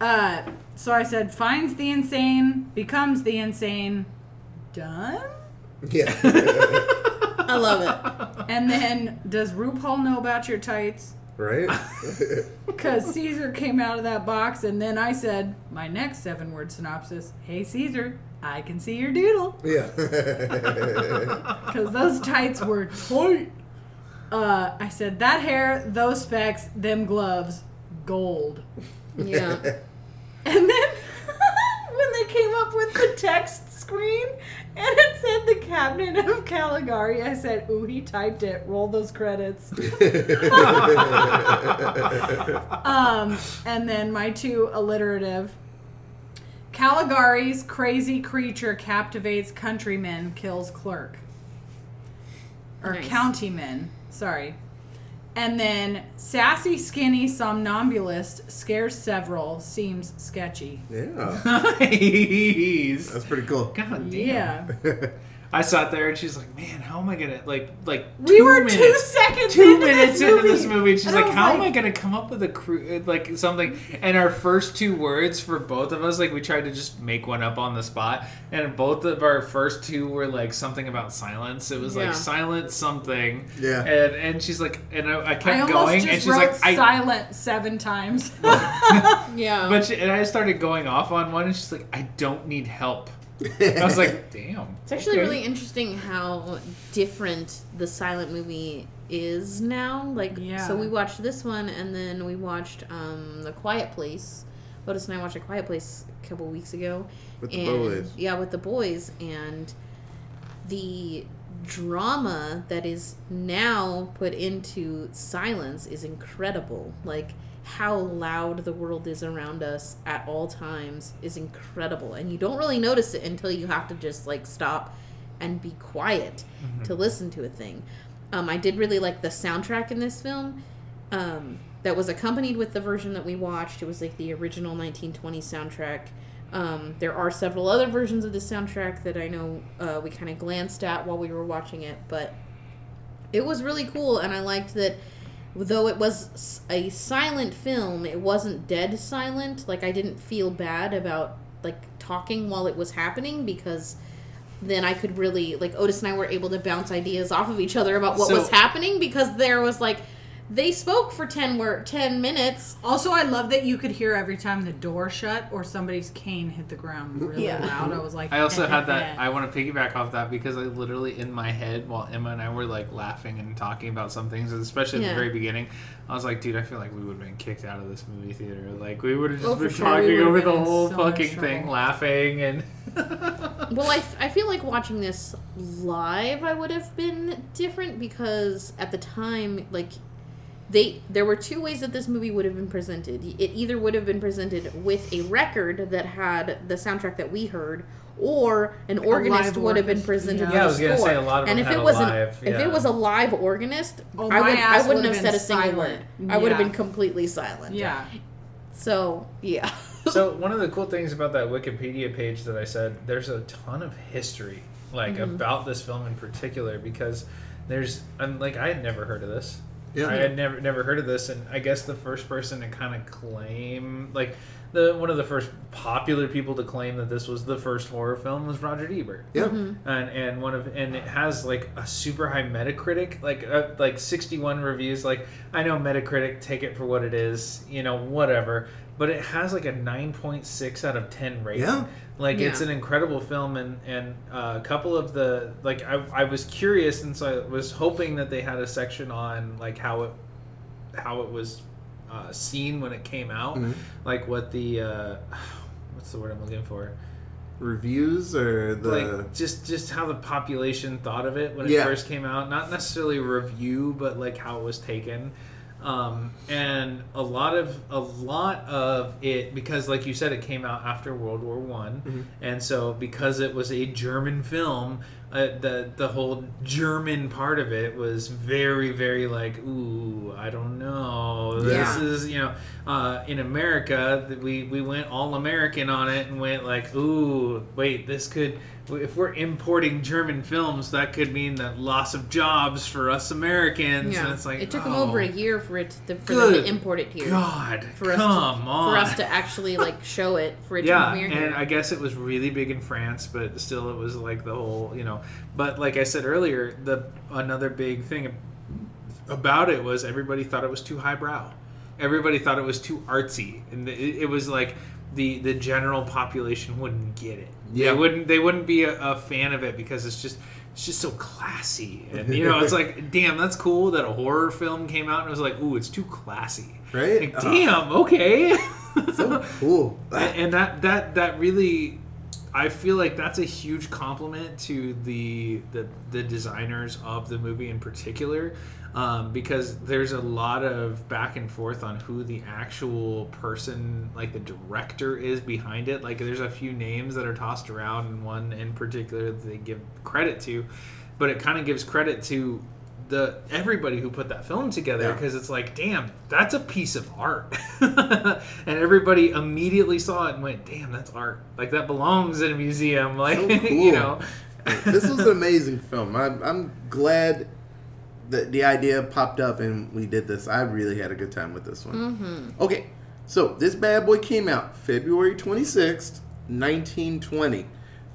Uh, so I said, finds the insane, becomes the insane, done? Yeah. i love it And then, does RuPaul know about your tights? Right? Because Caesar came out of that box, and then I said, my next seven word synopsis Hey, Caesar, I can see your doodle. yeah. Because those tights were tight. Uh, I said, that hair, those specs, them gloves, gold. yeah And then when they came up with the text screen and it said the cabinet of Caligari, I said, "Ooh, he typed it. Roll those credits." um, and then my two alliterative. Caligari's crazy creature captivates countrymen, kills clerk. Or Nice. countymen, sorry. And then sassy, skinny somnambulist scares several, seems sketchy. yeah. nice. That's pretty cool. God damn. Yeah. I sat there and she's like, "Man, how am I gonna like like We two were minutes, two seconds two into minutes this into this movie. movie?" And she's And like, was "How am I gonna come up with a cru- like something?" And our first two words for both of us, like we tried to just make one up on the spot, and both of our first two were like something about silence. It was Yeah. like silent something. Yeah. And and she's like, and I, I kept I almost going, just and she's wrote like, I. silent seven times. yeah But she, and I started going off on one, and she's like, "I don't need help." I was like, "Damn." It's actually okay. really interesting how different the silent movie is now. Like, Yeah. so we watched this one, and then we watched um, The Quiet Place, Otis and I watched A Quiet Place a couple weeks ago. With the and, boys. Yeah, with the boys, and the drama that is now put into silence is incredible. Like how loud the world is around us at all times is incredible, and you don't really notice it until you have to just like stop and be quiet to listen to a thing. Um, I did really like the soundtrack in this film. Um, that was accompanied with the version that we watched. It was like the original 1920 soundtrack. Um, there are several other versions of the soundtrack that I know uh, we kind of glanced at while we were watching it, but it was really cool, and I liked that. Though it was a silent film, it wasn't dead silent. Like I didn't feel bad about like talking while it was happening because then I could really like Otis and I were able to bounce ideas off of each other about what So- was happening because there was like they spoke for 10 wor- 10 minutes Also, I love that you could hear every time the door shut or somebody's cane hit the ground really Yeah. loud. I was like, I also eh, had eh, that. eh. I want to piggyback off that because I literally in my head while Emma and I were like laughing and talking about some things, especially at Yeah. the very beginning, I was like, dude, I feel like we would have been kicked out of this movie theater. Like we would have just Oh, for been sure. talking We would've over been the in whole so much fucking thing, trouble. laughing and. well I, I feel like watching this live i would have been different because at the time like they there were two ways that this movie would have been presented it either would have been presented with a record that had the soundtrack that we heard or an organist would have been orchestra, presented yeah. with Yeah, I a was gonna score. say a lot of and if had it a was live, an, if it was a live organist Oh, I would ass I wouldn't would've said a single silent. word I would have been completely silent Yeah. so yeah so one of the cool things about that Wikipedia page that I said, there's a ton of history like Mm-hmm. about this film in particular because there's I'm like I had never heard of this. Yeah. I had never never heard of this, and I guess the first person to kind of claim like the one of the first popular people to claim that this was the first horror film was Roger Ebert. Yeah. Mm-hmm. And and one of and it has like a super high Metacritic, like uh, like 61 reviews. Like I know Metacritic, take it for what it is, you know, whatever. But it has like a 9.6 out of 10 rating. Yeah. Like it's an incredible film, and and uh, a couple of the like I, I was curious, and so I was hoping that they had a section on like how it how it was uh, seen when it came out, Mhm. like what the uh, what's the word I'm looking for, Reviews or the like just just how the population thought of it when it Yeah. first came out. Not necessarily a review, but like how it was taken. Um, and a lot of a lot of it because like you said it came out after world war one Mhm. and so because it was a german film uh, the the whole german part of it was very very like ooh i don't know this Yeah. is you know uh, in america we we went all american on it and went like ooh wait this could if we're importing german films that could mean that loss of jobs for us americans and it's like it took them oh, over a oh. year for it to, for them to import it here. God for us come to, on for us to actually like show it for it yeah to premiere here. and i guess it was really big in france but still it was like the whole you know but like i said earlier the another big thing about it was everybody thought it was too highbrow. Everybody thought it was too artsy and it, it was like the the general population wouldn't get it Yeah. they wouldn't they wouldn't be a, a fan of it because it's just it's just so classy and you know it's like damn that's cool that a horror film came out and it was like ooh it's too classy Right? like, Uh, damn okay so cool. and, and that that that really i feel like that's a huge compliment to the the, the designers of the movie in particular um, because there's a lot of back and forth on who the actual person like the director is behind it. Like there's a few names that are tossed around and one in particular that they give credit to but it kind of gives credit to the everybody who put that film together Yeah. because it's like damn that's a piece of art and everybody immediately saw it and went damn that's art like that belongs in a museum like So you know this was an amazing film. I'm, I'm glad that the idea popped up and we did this. I really had a good time with this one. Mm-hmm. Okay, so this bad boy came out February 26th, 1920.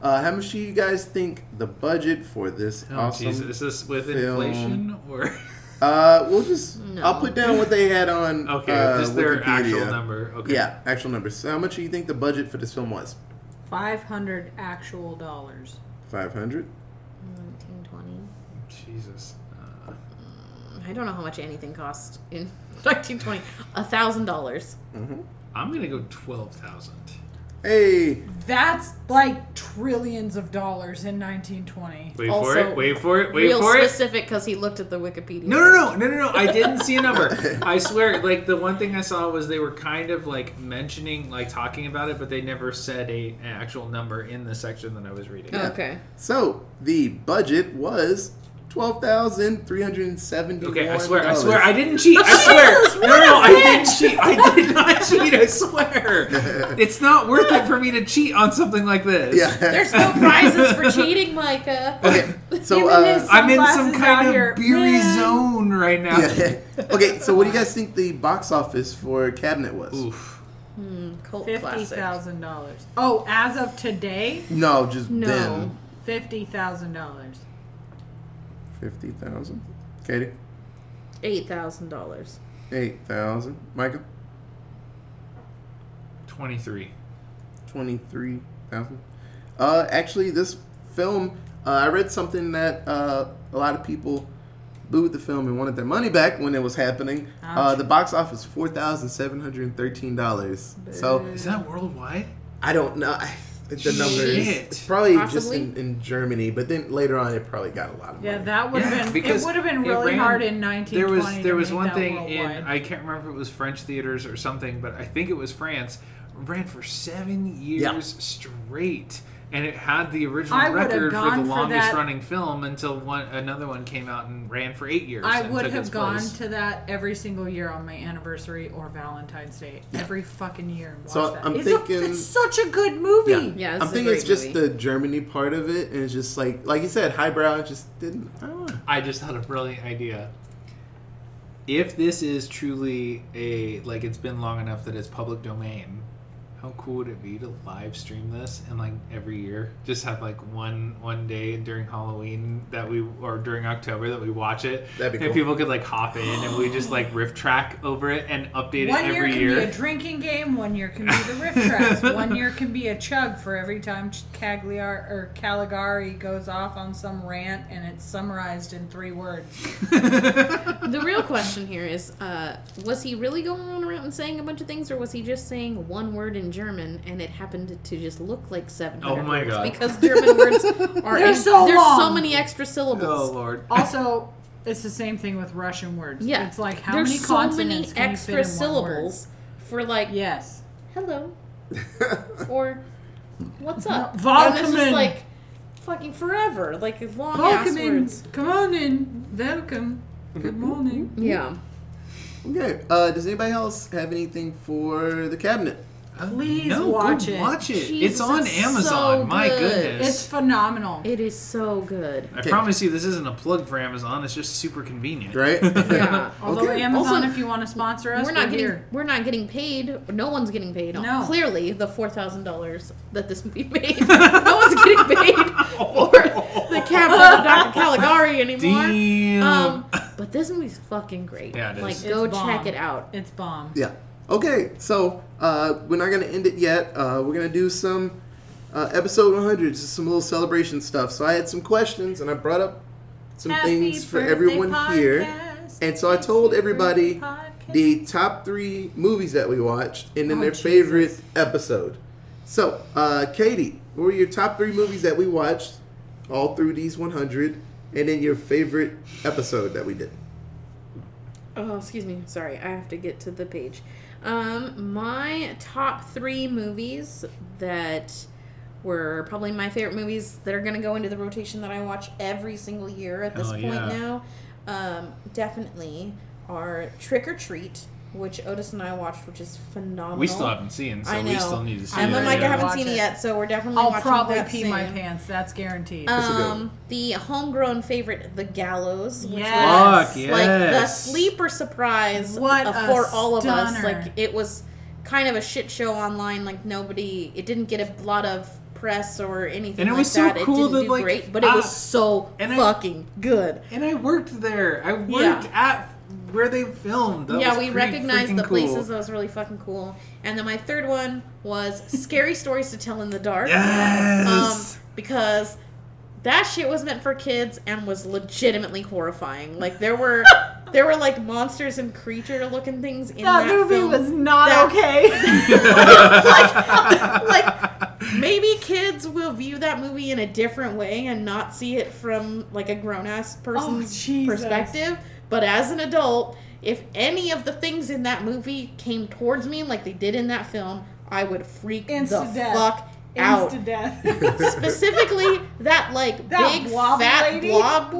Uh, how much do you guys think the budget for this oh awesome? Jesus. is this with film. inflation or Uh, we'll just No. I'll put down what they had on. okay uh, just their actual number okay Yeah, actual numbers. So how much do you think the budget for this film was? 500 actual dollars. 500. 1920. jesus uh, I don't know how much anything cost in 1920. A thousand dollars. I'm gonna go twelve thousand. Hey, That's like trillions of dollars in 1920. Wait Also, for it. Wait for it. Wait Real for it. Real specific because he looked at the Wikipedia. No, no, no, no, no, no. I didn't see a number. I swear, like the one thing I saw was they were kind of like mentioning, like talking about it, but they never said a an actual number in the section that I was reading. Okay. so the budget was twelve thousand three hundred and seventy. Okay, I swear, I swear, I didn't cheat. I swear, no, no, no, I didn't cheat. I did not cheat. I swear, it's not worth it for me to cheat on something like this. Yeah. There's no prizes for cheating, Micah. okay, so uh, I'm in some kind of here. beery Man. zone right now. yeah. okay, so what do you guys think the box office for Cabinet was? Oof. Hmm, cult dollars. Oh, as of today, No, just No. then. fifty thousand dollars. Fifty thousand. Katie, Eight thousand dollars. eight thousand. Michael, Twenty-three. twenty-three thousand. Uh, actually, this film, uh, I read something that uh, a lot of people booed the film and wanted their money back when it was happening. Uh, the box office four thousand seven hundred thirteen dollars. So Is that worldwide? I don't know. I, the number is Shit. it's probably just in, in Germany, but then later on it probably got a lot of money. Yeah, that would Yeah, have been. because It would have been really ran- hard in 1920. There was there was one that thing in. I can't remember if it was French theaters or something, but I think it was France. Ran for seven years Yeah. straight, and it had the original I record for the longest that- running film until one another one came out and ran for eight years. I and would took have its gone place. to that every single year on my anniversary or Valentine's Day. Every fucking year. And watch So, that. I'm it's, a- thinking- it's such a good movie. Yeah, Yeah, I'm thinking it's great just movie. the Germany part of it, and it's just like, like you said, highbrow. it Just didn't. I don't know. I just had a brilliant idea. If this is truly a like it's been long enough that it's public domain, how cool would it be to live stream this and like every year just have like one one day during Halloween that we or during October that we watch it. That'd be and cool. people could like hop in and we just like riff track over it and update One it every year every can be a drinking game. One year can be the riff tracks. One year can be a chug for every time Cagliar or Caligari goes off on some rant and it's summarized in three words. The real question here is, uh, was he really going around and saying a bunch of things, or was he just saying one word in German and it happened to just look like seven hundred Oh my words? God. Because German words are They're in- so there's so many extra syllables. oh lord. Also, it's the same thing with Russian words. Yeah, it's like how there's many so consonants many can extra you fit in one word? syllables for like Yes. hello or what's up. No, it's just Welcome in. like fucking forever, like long ass Welcome in. words. Come on in. Welcome. Good morning. Yeah. Okay. Uh, does anybody else have anything for the cabinet? Please no, watch go it. Watch it. Jesus, it's on it's Amazon. so My good. goodness. It's phenomenal. It is so good. I Okay. promise you, this isn't a plug for Amazon. It's just super convenient. Right? Yeah. Although Okay. Amazon, Also, if you want to sponsor us, we're not we're getting here. we're not getting paid. No one's getting paid. No. Clearly, the four thousand dollars that this movie made, no one's getting paid for the cabinet of Dr. Caligari anymore. Damn. Um, but this movie's fucking great. Yeah, it is. Like, It's go bomb. check it out. It's bomb. yeah. Okay. So uh, we're not gonna end it yet. Uh, we're gonna do some uh, episode 100, just some little celebration stuff. So I had some questions, and I brought up some Happy things for birthday everyone here. podcast. And so I told everybody podcast. the top three movies that we watched and then Oh, their Jesus. favorite episode. So, uh, Katie, what were your top three movies that we watched all through these 100 and then your favorite episode that we did? Oh, excuse me. Sorry, I have to get to the page. Um, my top three movies that were probably my favorite movies that are going to go into the rotation that I watch every single year at this Hell point yeah. now. Um, definitely are Trick or Treat, which Otis and I watched, which is phenomenal. we still haven't seen, so I know. we still need to see Emma it. and Micah yeah. haven't seen it it. yet, so we're definitely I'll watching probably that pee soon. my pants. That's guaranteed. That's a good Um, the homegrown favorite, The Gallows, which Yes. Fuck was like the sleeper surprise What for all of us. Like it was kind of a shit show online. Like nobody, it didn't get a lot of press or anything. And it like was so that. cool it didn't that, do like, great, but it ah, was so and I- fucking good. And I worked there. I worked Yeah. at where they filmed. That yeah, was we pretty recognized the cool. places. That was really fucking cool. And then my third one was scary stories to tell in the dark. Yes. Um, because that shit was meant for kids and was legitimately horrifying. Like there were there were like monsters and creature looking things in that, that movie film. was not that- okay. like maybe kids will view that movie in a different way and not see it from like a grown ass person's Oh, perspective. But as an adult, if any of the things in that movie came towards me like they did in that film, I would freak Insta the death. fuck out. Insta death. Specifically, that like That big blobby fat lady? blob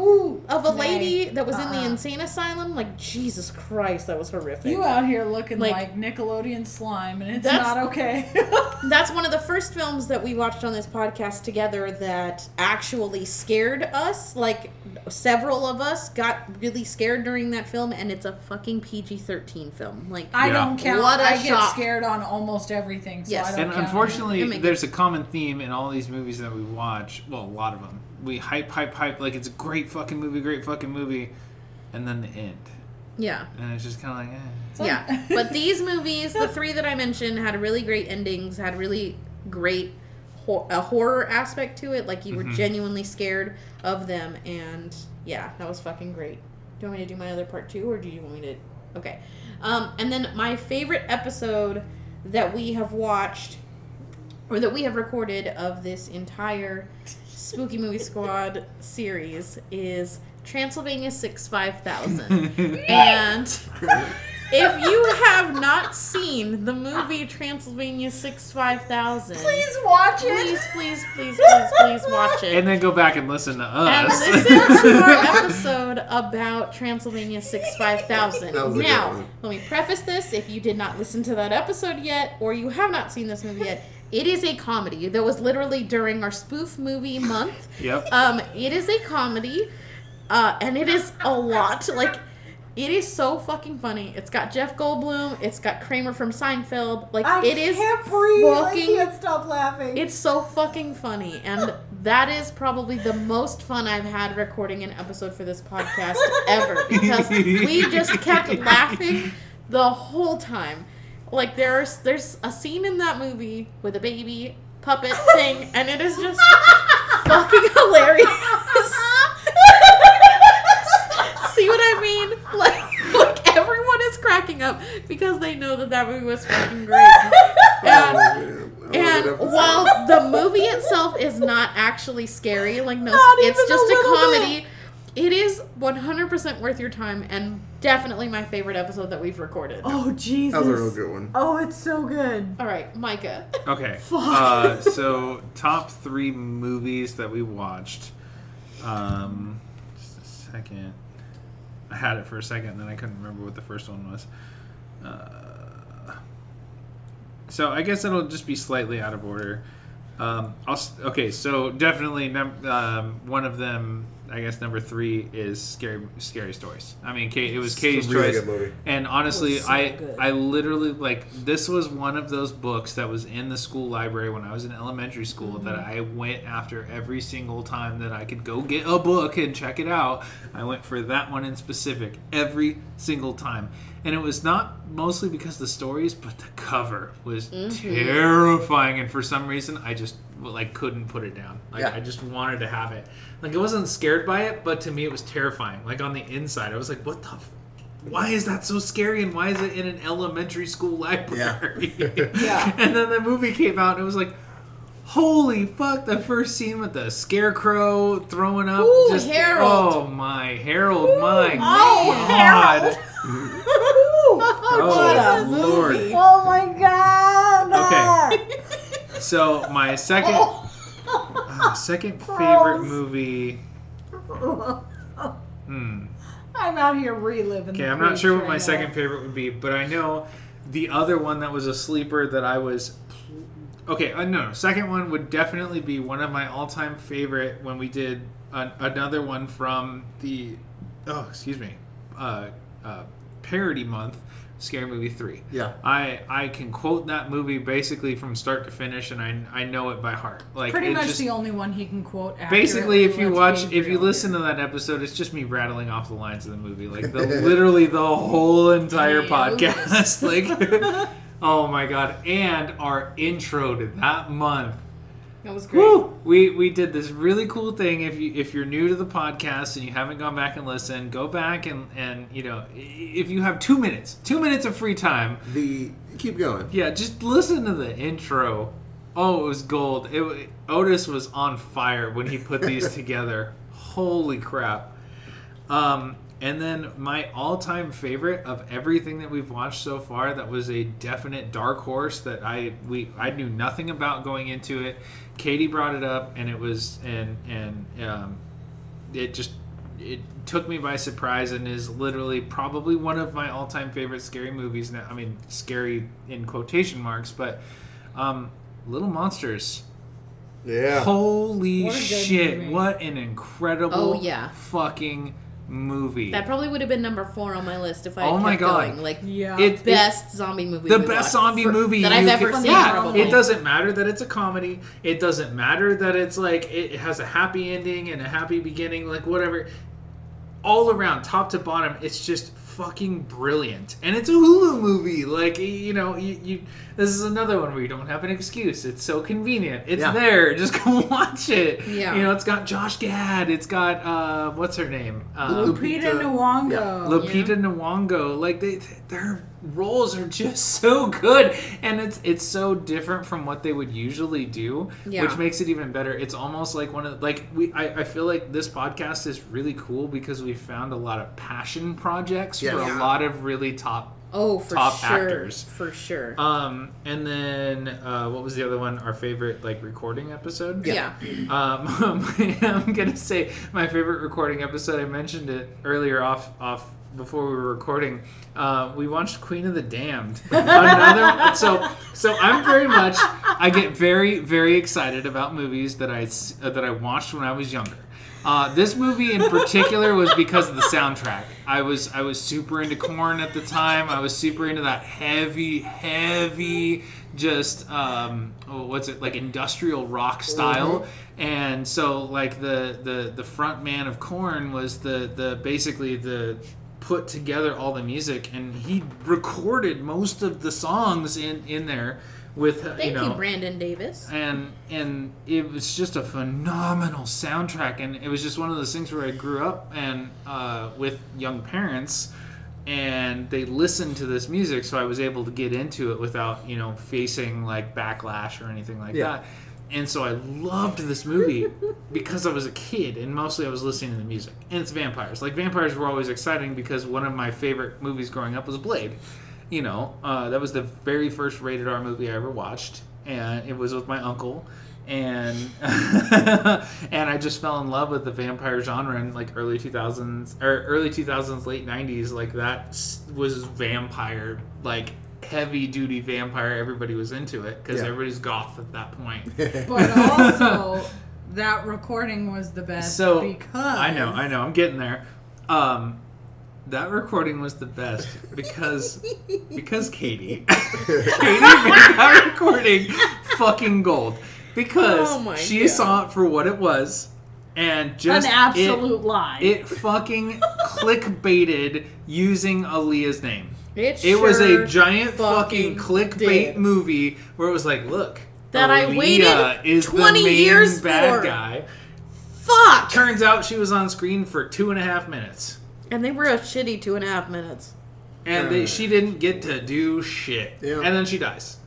of a nay. lady that was in the Uh-uh. insane asylum. Like Jesus Christ, that was horrific. You out here looking Like- like, Nickelodeon slime, and it's That's- not okay. That's one of the first films that we watched on this podcast together that actually scared us. Like several of us got really scared during that film, and it's a fucking PG thirteen film. Like I Yeah. don't count. What a I get shock. scared on almost everything, so Yes. I don't And count. unfortunately, It there's a common theme in all these movies that we watch. Well, a lot of them. We hype, hype, hype like it's a great fucking movie, great fucking movie, and then the end, yeah. and it's just kind of like, eh. Yeah, but these movies, the three that I mentioned, had really great endings. Had really great hor- a horror aspect to it. Like you were Mhm. genuinely scared of them, and yeah, that was fucking great. Do you want me to do my other part too, or do you want me to? Okay, um, and then my favorite episode that we have watched, or that we have recorded of this entire Spooky Movie Squad series is Transylvania Six Five Thousand, and. If you have not seen the movie Transylvania Six Five Thousand, Please watch it. please, please, please, please, please watch it. and then go back and listen to And us. listen to our episode about Transylvania Six Five Thousand. That was a good Now, let me preface this: if you did not listen to that episode yet, or you have not seen this movie yet, it is a comedy that was literally during our spoof movie month. yep. Um, it is a comedy, uh, and it is a lot. Like, it is so fucking funny. It's got Jeff Goldblum. It's got Kramer from Seinfeld. Like, I it is can't breathe. I can't stop laughing. It's so fucking funny, and that is probably the most fun I've had recording an episode for this podcast ever because we just kept laughing the whole time. Like there's there's a scene in that movie with a baby puppet thing, and it is just fucking hilarious. See what I mean? Like, like everyone is cracking up because they know that that movie was fucking great. And, Oh, and that episode. while the movie itself is not actually scary, like no, Not it's just a a, little comedy. It is 100% worth your time and definitely my favorite episode that we've recorded. oh Jesus. that was a real good one. Oh, it's so good. All right, Micah. Okay. Fuck. Uh, so top three movies that we watched. Um, just a second. I had it for a second, and then I couldn't remember what the first one was. Uh, so I guess it'll just be slightly out of order. Um, I'll, okay, so definitely um, one of them. I guess number three is scary, scary stories. I mean, Kate, it was Katie's It's a really choice. good movie. And honestly, so I good. I literally like this was one of those books that was in the school library when I was in elementary school that Mm-hmm. I went after every single time that I could go get a book and check it out. I went for that one in specific every single time. And it was not mostly because of the stories, but the cover was Mm-hmm. terrifying and for some reason I just like couldn't put it down. Like Yeah. I just wanted to have it. Like I wasn't scared by it, but to me it was terrifying. Like on the inside, I was like, "What the f- why is that so scary and why is it in an elementary school library Yeah. and then the movie came out and it was like holy fuck the first scene with the scarecrow throwing up Ooh, just Harold. oh my harold my Oh, god Harold. oh Jesus. lord movie. Oh my god. Okay. So my second uh, second favorite movie hmm I'm out here reliving. Okay, the I'm not sure what right my now. second favorite would be, but I know the other one that was a sleeper that I was. Okay, uh, no, no. Second one would definitely be one of my all-time favorite when we did an, another one from the. Oh, excuse me. Uh, uh, parody month, Scary Movie Three. Yeah. I I can quote that movie basically from start to finish, and I I know it by heart. Like Pretty much just- the only one he can quote. Basically, if you watch, let's if you listen to that episode, it's just me rattling off the lines of the movie, like the literally the whole entire podcast. Like, oh my god! And our intro to that month That was great. Woo! We we did this really cool thing. If you if you're new to the podcast and you haven't gone back and listened, go back and and you know if you have two minutes, two minutes of free time, The keep going. yeah, just listen to the intro. Oh, it was gold. It Otis was on fire when he put these together. Holy crap! Um, and then my all-time favorite of everything that we've watched so far that was a definite dark horse that I we I knew nothing about going into it. Katie brought it up, and it was and and um, it just it took me by surprise and is literally probably one of my all-time favorite scary movies. Now, I mean, scary in quotation marks, but um, Little Monsters. Yeah. Holy What shit! movie. What an incredible Oh, yeah. fucking movie. That probably would have been number four on my list if I. Oh had my kept God. Going. Like Yeah. It- best zombie movie. the best zombie for- movie that you I've ever can- seen. Yeah, probably. it doesn't matter that it's a comedy. It doesn't matter that it's like it has a happy ending and a happy beginning. Like whatever, all around, top to bottom, it's just fucking brilliant. And it's a Hulu movie. Like you know, you, you this is another one where you don't have an excuse. It's so convenient. It's Yeah. there. Just go watch it. Yeah. You know, it's got Josh Gad. It's got uh, what's her name? Um, Lupita Lupita- Nyong'o. yeah. Lupita Nyong'o, like they, their roles are just so good, and it's it's so different from what they would usually do, Yeah. which makes it even better. It's almost like one of like we. I, I feel like this podcast is really cool because we found a lot of passion projects Yes. for Yeah. a lot of really top. Oh, for top sure. actors. For sure. Um, and then uh, what was the other one? Our favorite like recording episode. yeah. Um, I'm gonna say my favorite recording episode. I mentioned it earlier off off before we were recording. Uh, we watched Queen of the Damned. Another so so I'm very much I get very very excited about movies that I uh, that I watched when I was younger. Uh, this movie in particular was because of the soundtrack. I was I was super into Korn at the time. I was super into that heavy heavy just um, oh, what's it like industrial rock style and so like the the the front man of Korn was the the basically the put together all the music and he recorded most of the songs in in there with uh, Thank you you, Brandon Davis. and and it was just a phenomenal soundtrack and it was just one of those things where i grew up and uh, with young parents and they listened to this music so i was able to get into it without you know facing like backlash or anything like Yeah. that and so i loved this movie because i was a kid and mostly i was listening to the music. And it's vampires. Like vampires were always exciting because one of my favorite movies growing up was blade. You know, uh, that was the very first rated R movie I ever watched, and it was with my uncle, and and I just fell in love with the vampire genre in like early two thousands or early two thousands, late nineties. Like that was vampire, like heavy duty vampire. Everybody was into it because Yeah. everybody's goth at that point. But also, that recording was the best So because I know, I know, I'm getting there. Um, that recording was the best because because Katie, Katie made that recording fucking gold because Oh she God. saw it for what it was and just an it- absolute lie. It, fucking clickbaited using Aaliyah's name. It, It was a giant fucking, fucking clickbait did. movie where it was like, look, That I waited is 20 the main years bad for. guy. Fuck. Turns out she was on screen for two and a half minutes. And they were a shitty two and a half minutes. And they, she didn't get to do shit. Yeah. And then she dies.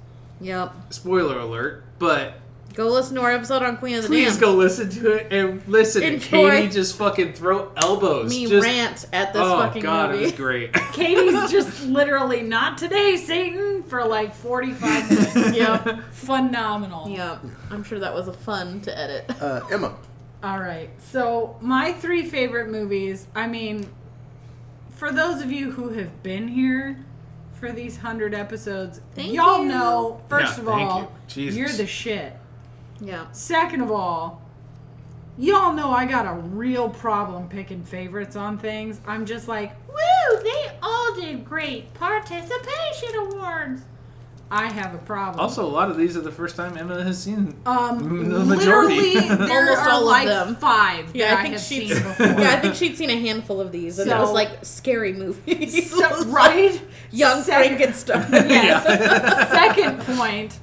Yep. Spoiler alert. But Go listen to our episode on Queen of the please Damned. go listen to it and listen. And Enjoy. Katie just fucking throw elbows. Me just, rant at this oh fucking god, it was great. Katie's just literally not today, Satan, for like 45 minutes. Yep. Phenomenal. Yep. I'm sure that was a fun to edit. Uh, Emma. All right. So, my three favorite movies, I mean, for those of you who have been here for these 100 episodes, Thank y'all you. know, first Yeah, of all, you. You're the shit. Yeah. Second of all, y'all know I got a real problem picking favorites on things. I'm just like, woo, they all did great participation awards. I have a problem. also, a lot of these are the first time Emma has seen. um, the majority. literally, there Almost are all of like them. five Yeah, that I I, think have she's- seen before. Yeah, I think she'd seen a handful of these, and it was like scary movies. So- right? Young Second- Frankenstein. Yes. Second point,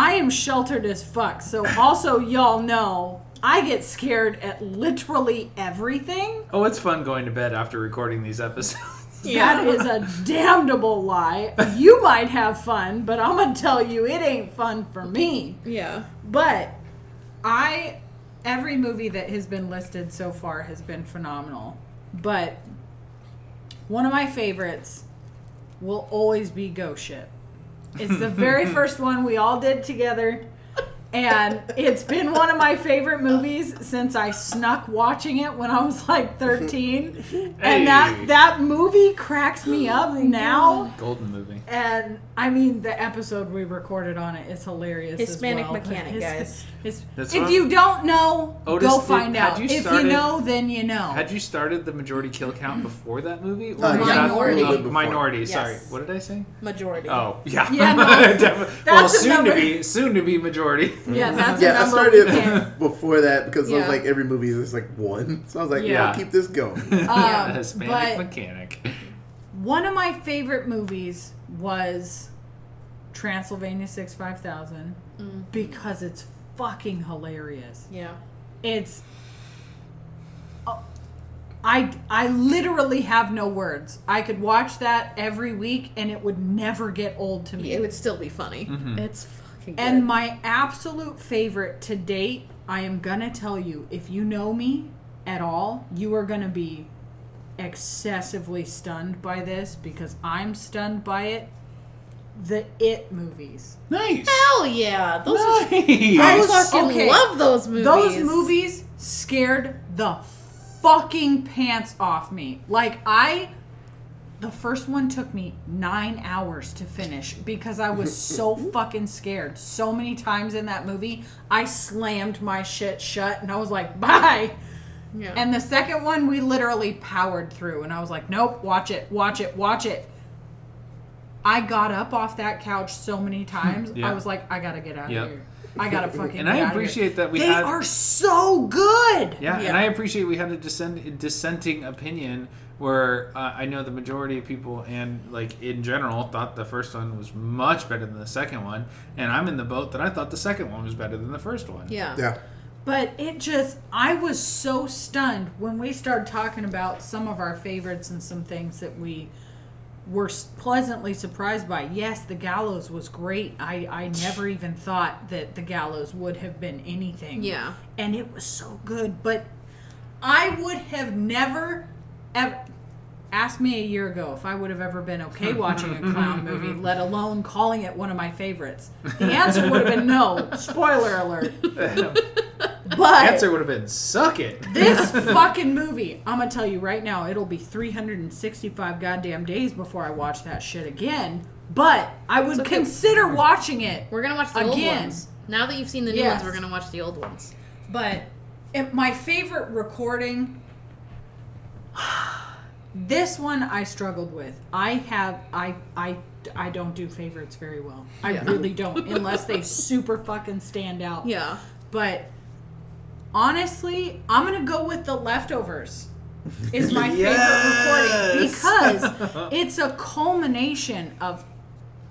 I am sheltered as fuck. So also y'all know I get scared at literally everything. Oh, it's fun going to bed after recording these episodes. That is a damnable lie. You might have fun, but I'm gonna tell you it ain't fun for me. Yeah. But I every movie that has been listed so far has been phenomenal. But one of my favorites will always be Ghost Ship. It's the very first one we all did together. And it's been one of my favorite movies since I snuck watching it when I was like 13. And that that movie cracks me up now. Golden movie. And I mean, the episode we recorded on it is hilarious. as Hispanic well. Mechanic, His- guys. his- That's if you don't know, Otis, go find had out. you if you know, then you know. Had you started the majority kill count before that movie? Or Uh, was yeah, that- Minority. a little bit oh, before. minority. Yes. Sorry, what did I say? Majority. Oh, yeah. Yeah, no. Well, That's a soon to be soon to be majority. yeah, that's yeah, a I number started we before that because I was like every movie is just like one. So I was like, yeah, Yeah. I'll keep this going. Um, Hispanic mechanic. one of my favorite movies was Transylvania Six Five Thousand Mm. because it's fucking hilarious. Yeah. It's oh, I I literally have no words. I could watch that every week and it would never get old to me. It would still be funny. Mhm. It's fucking good. And my absolute favorite to date, I am gonna tell you, if you know me at all, you are gonna be excessively stunned by this because I'm stunned by it. The It movies. Nice. Hell yeah. Those are. I fucking okay. love those movies. Those movies scared the fucking pants off me. Like I the first one took me 9 hours to finish because I was so fucking scared. So many times in that movie, I slammed my shit shut and I was like, "Bye." Yeah. And the second one we literally powered through and I was like, "Nope, watch it. Watch it. Watch it." I got up off that couch so many times. Yeah. I was like, "I got to get out Yep. of here." I got to fucking And get I outta here." appreciate that we they had are so good. Yeah, Yeah. and I appreciate we had a dissent, dissenting opinion where uh, I know the majority of people and like in general thought the first one was much better than the second one, and I'm in the boat that I thought the second one was better than the first one. yeah. Yeah. But it just, I was so stunned when we started talking about some of our favorites and some things that we were pleasantly surprised by. Yes, the gallows was great. I, I never even thought that the gallows would have been anything. Yeah. And it was so good. But I would have never, ever. Ask me a year ago if I would have ever been okay watching a clown movie, let alone calling it one of my favorites. The answer would have been no. Spoiler alert. But Answer would have been suck it. this fucking movie, I'm gonna tell you right now, it'll be 365 goddamn days before I watch that shit again. But I would okay. consider watching it. We're gonna watch the old Again. ones. Now that you've seen the new Yes. ones, we're gonna watch the old ones. But it, my favorite recording, this one I struggled with. I have I I I don't do favorites very well. I Yeah. really don't, unless they super fucking stand out. Yeah. But honestly, I'm gonna go with the leftovers. Is my favorite recording because it's a culmination of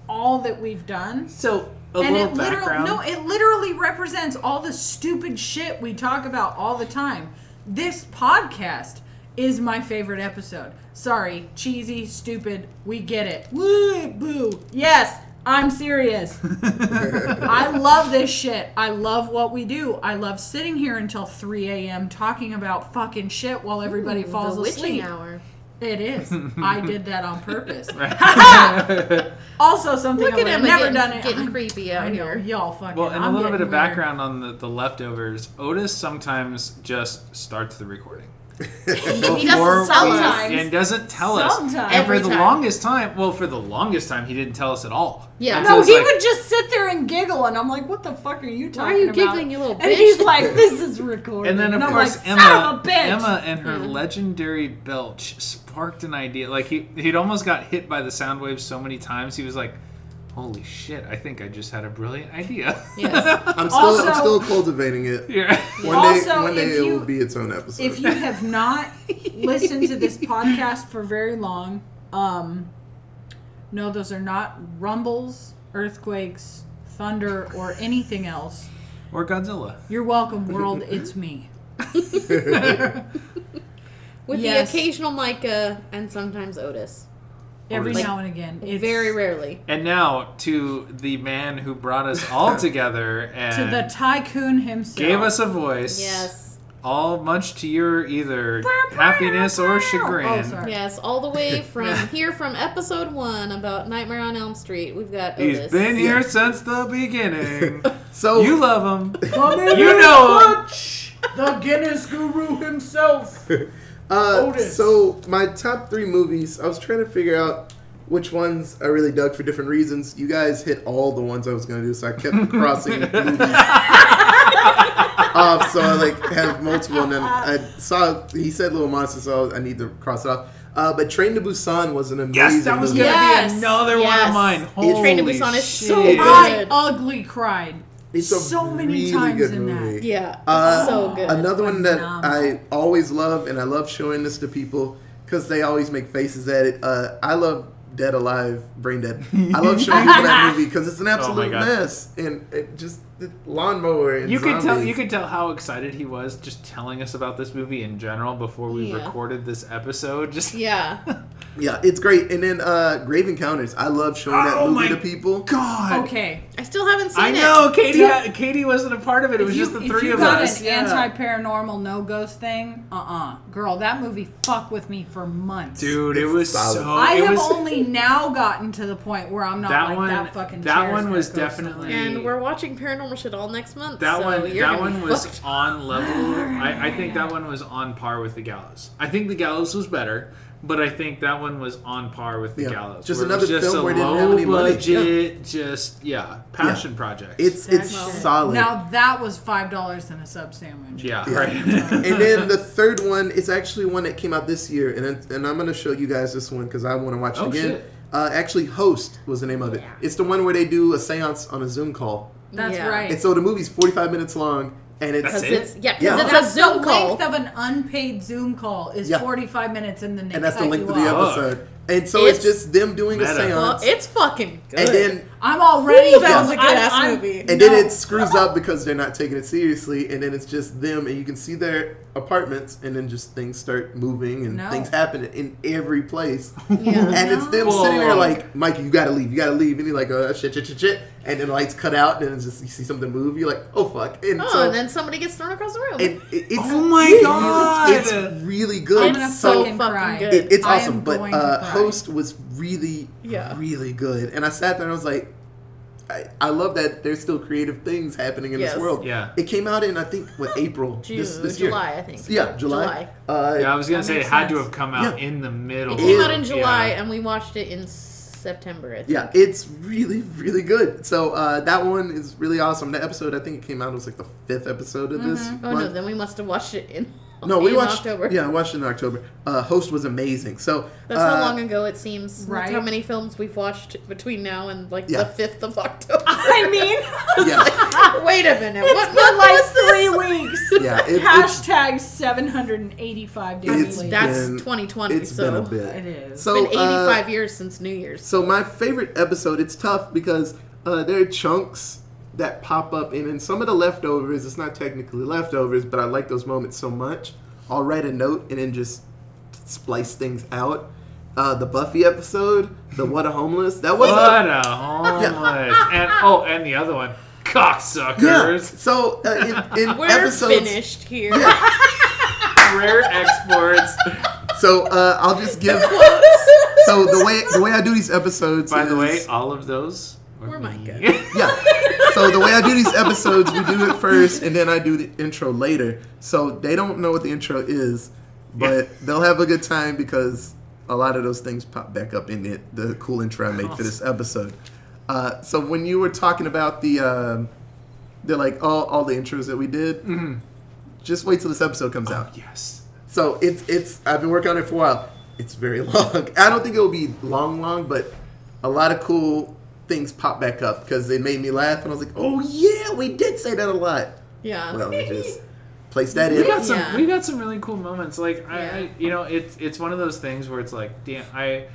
all that we've done. So a and little it literally background. no, it literally represents all the stupid shit we talk about all the time. This podcast is my favorite episode. Sorry, cheesy, stupid, we get it. Woo, boo. Yes, I'm serious. I love this shit. I love what we do. I love sitting here until 3 a.m. talking about fucking shit while everybody falls the witching asleep. hour. It is. I did that on purpose. Also, something Look I at would have never done it. getting I'm- creepy I out know, here. y'all fucking. well, and I'm a little bit of weird. background on the, the leftovers. Otis sometimes just starts the recording. He Before doesn't tell us. Sometimes. and doesn't tell us. And for the time. longest time, well, for the longest time, he didn't tell us at all. Yeah. Until No, he like- would just sit there and giggle, and I'm like, "What the fuck are you Why talking are you about?" giggling, you little Bitch? And he's like, "This is recorded." And then of I'm course like, Emma, of a bitch. Emma and her Yeah. legendary belch sparked an idea. Like he he'd almost got hit by the sound waves so many times. He was like, "Holy shit! I think I just had a brilliant idea." Yes. I'm still Also- I'm still cultivating it. Yeah. One Also, day one day if it you- will be its own episode. if you have not listened to this podcast for very long, um, no, those are not rumbles, earthquakes, thunder or anything else, Or Godzilla. you're welcome, world. It's me. With Yes. the occasional Micah and sometimes Otis. Every Like- now and again. It's Very rarely. And now to the man who brought us all together and to the tycoon himself. gave us a voice. Yes. All much to your either happiness or chagrin. Oh, sorry. Yes, all the way from here from episode one about Nightmare on Elm Street. We've got He's Otis. been here Yeah. since the beginning. So you love him. Come in You and know him. touch the Guinness Guru himself. Uh, Otis. so my top three movies, I was trying to figure out which ones I really dug for different reasons. You guys hit all the ones I was gonna do, so I kept crossing movies off. So I like have multiple, and then I saw he said Little Monsters, so I need to cross it off. Uh, but Train to Busan was an amazing Yes, that was movie. gonna Yes, be another one of mine. It's- Train to Busan is shit. so good. I ugly cried. It's a so many really times good in that. Yeah, Uh, so good. Another one that I always love, and I love showing this to people because they always make faces at it. Uh, I love Dead Alive, Brain Dead. I love showing people that movie because it's an absolute God. mess and it just the lawnmower and You could tell you could tell how excited he was just telling us about this movie in general before we Yeah. recorded this episode. Just yeah. Yeah, it's great. And then uh, Grave Encounters. I love showing that Oh movie my to people. God. Okay. I still haven't seen I it. know Katie. Yeah. had- Katie wasn't a part of it. It was if you, just the if three you of got us. an Yeah. anti-paranormal no ghost thing, uh-uh, girl, that movie fucked with me for months. Dude, it was solid. so. I have was, only now gotten to the point where I'm not That like one- that fucking. that one was definitely- And we're watching paranormal shit all next month. That so one, you're that one was fucked. on level. I, I think that one was on par with the Gallows. I think the Gallows was better, but I think that one was on par with the Yeah. Gallows. Just where another just film a where it didn't have any money. budget, just yeah, passion project. It's it's That's solid. Now that was five dollars and a sub sandwich. yeah, Yeah. right. and then the third one is actually one that came out this year, and it- and I'm gonna show you guys this one because I want to watch it Oh, again. shit. Uh, actually, Host was the name of it. It's the one where they do a séance on a Zoom call, That's Yeah. right. and so the movie's 45 minutes long, and it's That's it? it's yeah, Yeah. because That's it's a Zoom the call. length of an unpaid Zoom call is Yeah. 45 minutes, and the they and that's the length of the off. episode. And so it's, It's- just them doing a Meta. séance, Well, it's fucking good. and then I'm already. Ooh, that was a good I'm- ass I'm- movie. and no. then it screws up because they're not taking it seriously, and then it's just them, and you can see their apartments, and then just things start moving, and No. things happen in every place. yeah. And it's them Whoa. sitting there like, Mikey, you gotta leave, you gotta leave. And he's like, uh, shit, shit, shit, shit. And then the lights cut out, and then just you see something move. You're like, oh fuck. And oh, so, and then somebody gets thrown across the room. and it- it's Oh my really- God. it's really good. I'm gonna so fucking fucking cry. good. It- it's I awesome, but uh. Host was really, Yeah. really good. And I sat there and I was like, I, I love that there's still creative things happening in Yes. this world. Yeah. It came out in I think what April June, this, this year. July, I think. Yeah, July. July. Uh, yeah, I was gonna say it makes had to have come out Yeah. in the middle. It came out in July, Yeah. and we watched it in September. I think. Yeah, it's really, really good. So uh, that one is really awesome. That episode, I think it came out. It was like the fifth episode of this. Oh no, then we must have watched it in. No, we in watched. October. Yeah, I watched it in October. Uh, Host was amazing. So That's uh, how long ago it seems. That's how many films we've watched between now and like Yeah. the fifth of October. I mean, Yeah, Wait a minute. it's what been month like was this? three weeks. yeah. It, Hashtag 785 days It's later. That's been- 2020. it's so been a bit. It is. So it's been uh, 85 years since New Year's. So my favorite episode, it's tough because uh, there are chunks that pop up in, and some of the leftovers. It's not technically leftovers, but I like those moments so much. I'll write a note and then just splice things out. Uh, the Buffy episode, the What a Homeless, that was What a homeless. And oh, and the other one, cocksuckers. yeah. cocksuckers. So uh, in, in We're episodes, finished here. Rare exports. so uh, I'll just give. So the way the way I do these episodes. By the way, all of those were We're me. Micah. Yeah. So the way I do these episodes, we do it first, and then I do the intro later. So they don't know what the intro is, but they'll have a good time because a lot of those things pop back up in it. The cool intro I made for this episode. Uh, so when you were talking about the, um, they're like all all the intros that we did. Just wait till this episode comes out. yes. So it's it's I've been working on it for a while. It's very long. I don't think it will be long, long, but a lot of cool things pop back up because they made me laugh, and I was like, oh yeah, we did say that a lot. Yeah. Well, we just place that in. We in. got some. Yeah. We got some really cool moments. Like I, Yeah. I, you know, it's it's one of those things where it's like, damn, I.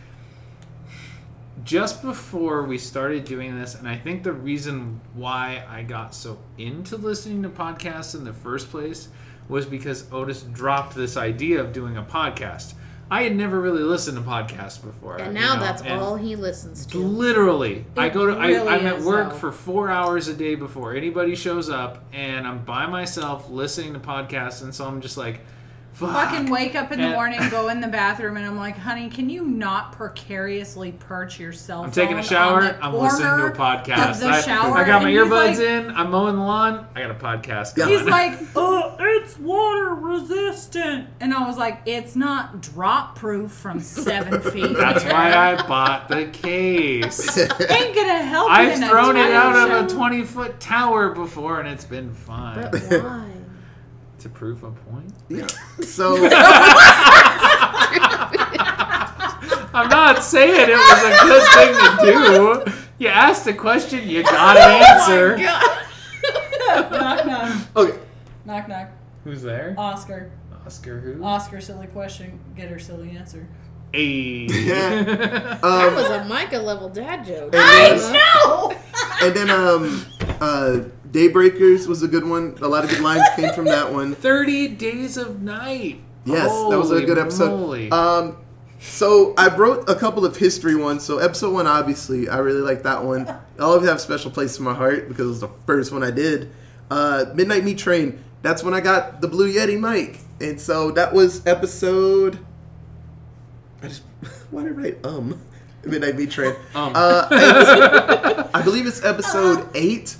just before we started doing this, and I think the reason why I got so into listening to podcasts in the first place was because Otis dropped this idea of doing a podcast. I had never really listened to podcasts before. And you now know, that's and all he listens to. Literally, I go to. really I, I'm at work though. for four hours a day before anybody shows up, and I'm by myself listening to podcasts, and so I'm just like, "Fuck." Fucking wake up in the And- morning, go in the bathroom, and I'm like, honey, can you not precariously perch yourself? I'm taking a shower. on I'm listening to a podcast. The I, shower, I got my earbuds like- in. I'm mowing the lawn. I got a podcast. Yeah. Going. He's like, oh, it's water resistant. And I was like, it's not drop proof from seven feet. That's why I bought the case. Ain't gonna help I've in a thrown it out of a 20 foot tower before, and it's been fine. But why? to prove a point. Yeah. So I'm not saying it was a good thing to do. You asked a question, you got an oh answer. knock knock. okay. Knock knock. Who's there? Oscar. Oscar who? Oscar, silly question. Get her silly answer. Hey. That Um, was a Micah level dad joke. I know. and then um, uh, Daybreakers was a good one. A lot of good lines came from that one. 30 Days of Night. Yes, that was a good episode. moly. Um, so I wrote a couple of history ones. So episode one, obviously, I really like that one. I always have a special place in my heart because it was the first one I did. Uh, Midnight Meat Train. That's when I got the Blue Yeti mic, and so that was episode. I just why did I write um Midnight Meat Train? Um. Uh, I believe it's episode eight,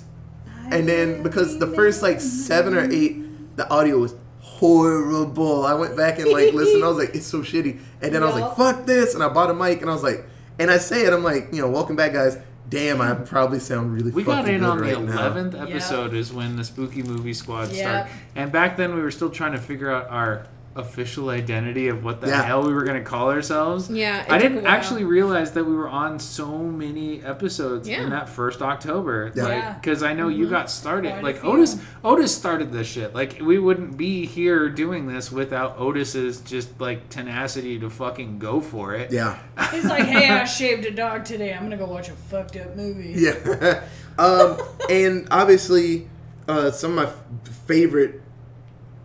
and then because the first like seven or eight, the audio was horrible. I went back and like listened. I was like, it's so shitty. And then I was like, fuck this. And I bought a mic, and I was like, and I say it, I'm like, you know, welcome back, guys. Damn, I probably sound really. we fucking got in good on the right now. 11th episode is when the spooky movie squad Yep. started and back then we were still trying to figure out our official identity of what the Yeah. hell we were going to call ourselves Yeah, i didn't actually realize that we were on so many episodes Yeah. in that first october Yeah. like Yeah. because i know you got started Quite like few. otis otis started this shit like we wouldn't be here doing this without otis's just like tenacity to fucking go for it Yeah. He's like, hey, I shaved a dog today. I'm gonna go watch a fucked up movie. Yeah. um, and obviously, uh, some of my f- favorite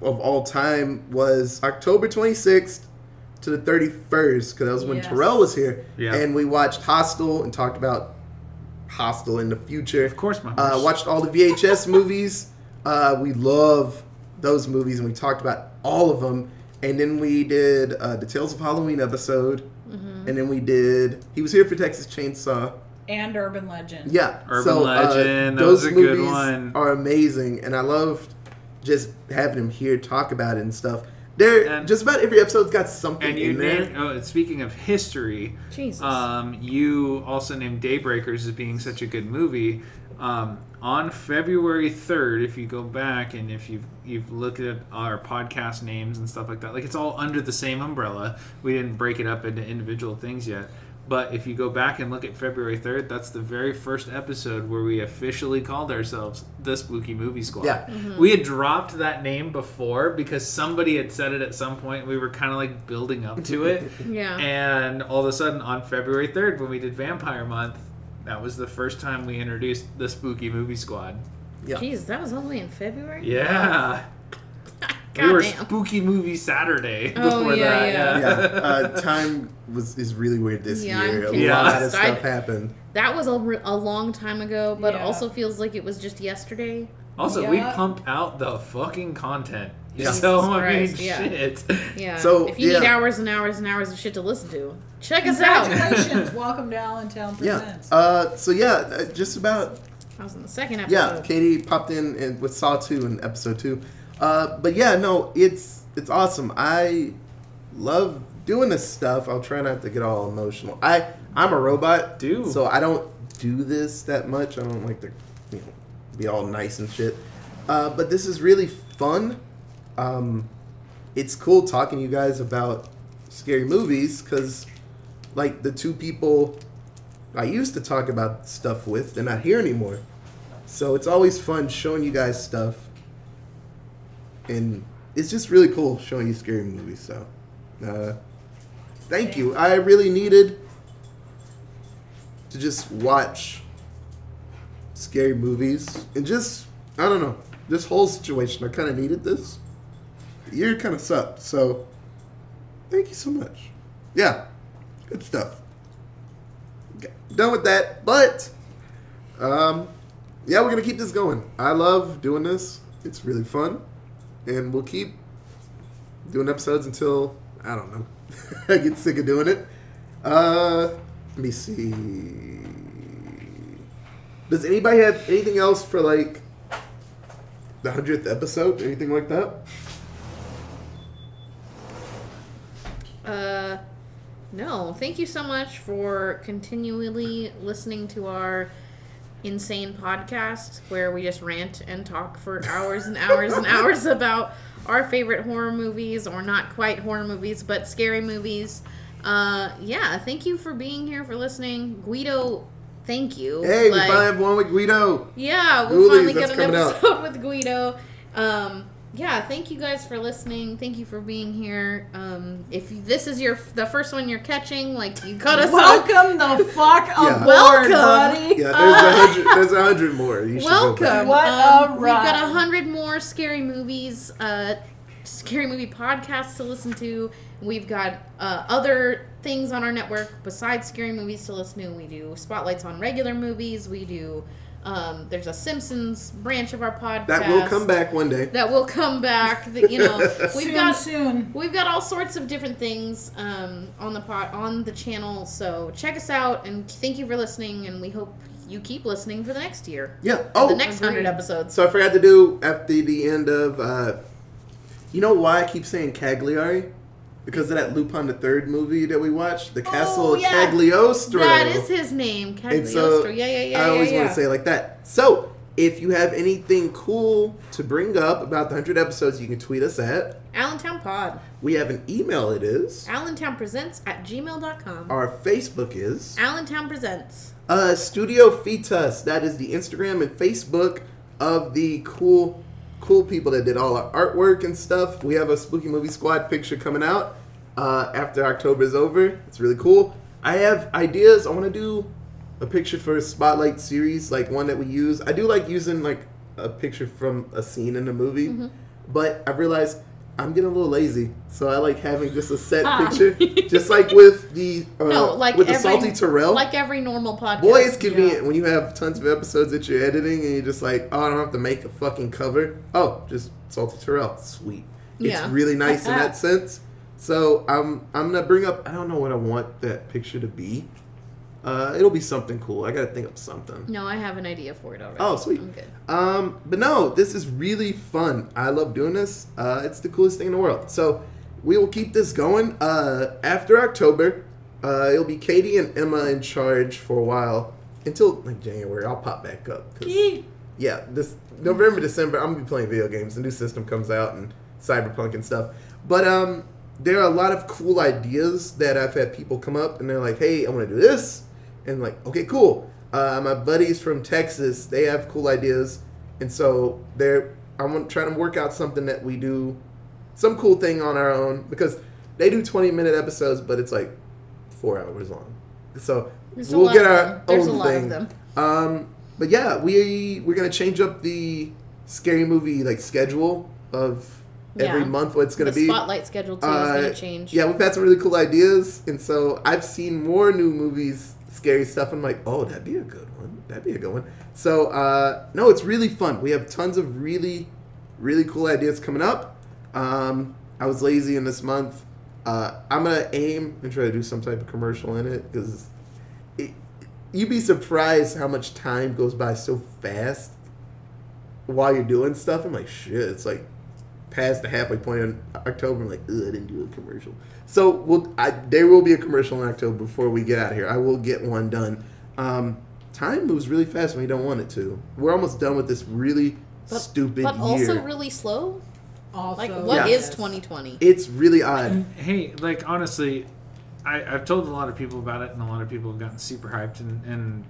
of all time was October 26th to the 31st, because that was when Yes. Terrell was here. Yeah. And we watched Hostel and talked about Hostel in the future. of course my Uh, watched all the VHS movies. Uh, we love those movies, and we talked about all of them. And then we did uh, the Tales of Halloween episode. Mm-hmm. And then we did. He was here for Texas Chainsaw. And Urban Legend. Yeah, Urban so, Legend, that those was a good movies one. Are amazing, and I loved just having him here talk about it and stuff. There, And- just about every episode's got something and you in there. named, oh, speaking of history, Jesus. um, you also named Daybreakers as being such a good movie. Um, on February third, if you go back and if you've you've looked at our podcast names and stuff like that, like it's all under the same umbrella. We didn't break it up into individual things yet. But if you go back and look at February 3rd, that's the very first episode where we officially called ourselves the Spooky Movie Squad. Yeah. Mm-hmm. We had dropped that name before because somebody had said it at some point. We were kind of like building up to it. yeah. And all of a sudden, on February 3rd, when we did Vampire Month, that was the first time we introduced the Spooky Movie Squad. Yeah. Jeez, that was only in February. Yeah. God we were damn. Spooky Movie Saturday Oh, before yeah, that. yeah. yeah, uh, time was is really weird this Yeah, year. I'm A Yeah. lot of confused. I- stuff happened. That was a, re- a long time ago, but Yeah. also feels like it was just yesterday. Also, we Yeah. pump out the fucking content. Yeah. So, Jesus I mean, yeah. shit. Yeah. So, if you need hours and hours and hours of shit to listen to, check us out. Congratulations. Welcome to Allentown Yeah. Presents. Uh, so yeah, uh, just about I was in the second episode. yeah. Katie popped in, in with Saw two in episode two. Uh, but yeah, no, it's it's awesome. I love doing this stuff. I'll try not to get all emotional. I I'm a robot, Do. so I don't do this that much. I don't like to you know be all nice and shit. Uh, but this is really fun. Um, it's cool talking to you guys about scary movies because like the two people I used to talk about stuff with, they're not here anymore. So it's always fun showing you guys stuff. And it's just really cool showing you scary movies. So, uh, thank you. I really needed to just watch scary movies and just I don't know this whole situation. I kind of needed this. Year kind of sucked, so thank you so much. Yeah, good stuff. Okay, done with that, but um, yeah, we're gonna keep this going. I love doing this. It's really fun, and we'll keep doing episodes until I don't know. I get sick of doing it. Uh, let me see. Does anybody have anything else for like the hundredth episode? Anything like that? Uh, no. Thank you so much for continually listening to our insane podcast where we just rant and talk for hours and hours and hours about our favorite horror movies or not quite horror movies but scary movies. Uh, yeah, thank you for being here for listening. Guido, thank you. Hey, Like- we finally have one with Guido. yeah, we Ghoulies, finally get an coming out. episode with Guido. Um, yeah, thank you guys for listening. Thank you for being here. Um, if you, this is your the first one you're catching, like you cut us off. Welcome the fuck Yeah. Welcome. buddy. Yeah, there's a hundred. There's a hundred more. You should go. Welcome. What Um, a We've got a hundred more scary movies, uh, scary movie podcasts to listen to. We've got uh, other things on our network besides scary movies to listen to. We do spotlights on regular movies. We do. Um, there's a Simpsons branch of our podcast That will come back one day. That will come back. That, you know, we've soon, got soon. We've got all sorts of different things um, on the pot on the channel, so check us out and thank you for listening. And we hope you keep listening for the next year, Yeah. Oh, the next agreed. hundred episodes. so I forgot to do after the end of. uh You know why I keep saying Cagliari? Because of that Lupin the Third movie that we watched, the Castle Oh, yeah. Cagliostro. That is his name, Cagliostro. so yeah, yeah, yeah. I always yeah, want to say it like that. So if you have anything cool to bring up about the hundred episodes, you can tweet us at. Allentown Pod. We have an email. It is. Allentown Presents at gmail.com. Our Facebook is. Allentown Presents. Uh, Studio Fetus. That is the Instagram and Facebook of the cool, cool people that did all our artwork and stuff. We have a Spooky Movie Squad picture coming out uh, after October is over. It's really cool. I have ideas. I want to do a picture for a spotlight series, like one that we use. I do like using like a picture from a scene in a movie, Mm-hmm. but I realized I'm getting a little lazy, so I like having just a set Ah. picture, just like with the uh, no, like with the salty Terrell. Like every normal podcast. Boy, it's convenient when you have tons of episodes that you're editing and you're just like, oh, I don't have to make a fucking cover. Oh, just Salty Terrell. Sweet. It's Yeah. really nice in that sense. So I'm I'm gonna bring up. I don't know what I want that picture to be. Uh, it'll be something cool. I gotta think of something. No, I have an idea for it already. Oh, sweet. I'm good. Um, but no, this is really fun. I love doing this. Uh, it's the coolest thing in the world. So we will keep this going. Uh, after October, uh, it'll be Katie and Emma in charge for a while until like January. I'll pop back up. 'cause- Yeet. yeah, this November, December, I'm gonna be playing video games. The new system comes out and Cyberpunk and stuff. But um, there are a lot of cool ideas that I've had people come up and they're like, "Hey, I want to do this," and like, "Okay, cool." Uh, my buddies from Texas, they have cool ideas, and so they're I'm trying to work out something that we do, some cool thing on our own because they do 20 minute episodes, but it's like four hours long. So There's we'll get our own thing. Um, but yeah, we we're gonna change up the scary movie like schedule of every Yeah. month. What it's gonna be. spotlight schedule too Uh, is going to change. Yeah, we've had some really cool ideas, and so I've seen more new movies, scary stuff. I'm like, oh, that'd be a good one. That'd be a good one. So uh, no, it's really fun. We have tons of really, really cool ideas coming up. Um, I was lazy in this month. Uh, I'm gonna aim and try to do some type of commercial in it because it, you'd be surprised how much time goes by so fast while you're doing stuff. I'm like, shit, it's like past the halfway point in October. I'm like, ugh, I didn't do a commercial. So we'll, I, there will be a commercial in October before we get out of here. I will get one done. Um, time moves really fast when you don't want it to. We're almost done with this really But- stupid but year. also really slow. Also, Like, what is Yeah. 2020? it's really odd. Hey, like honestly, I, I've told a lot of people about it, and a lot of people have gotten super hyped and, and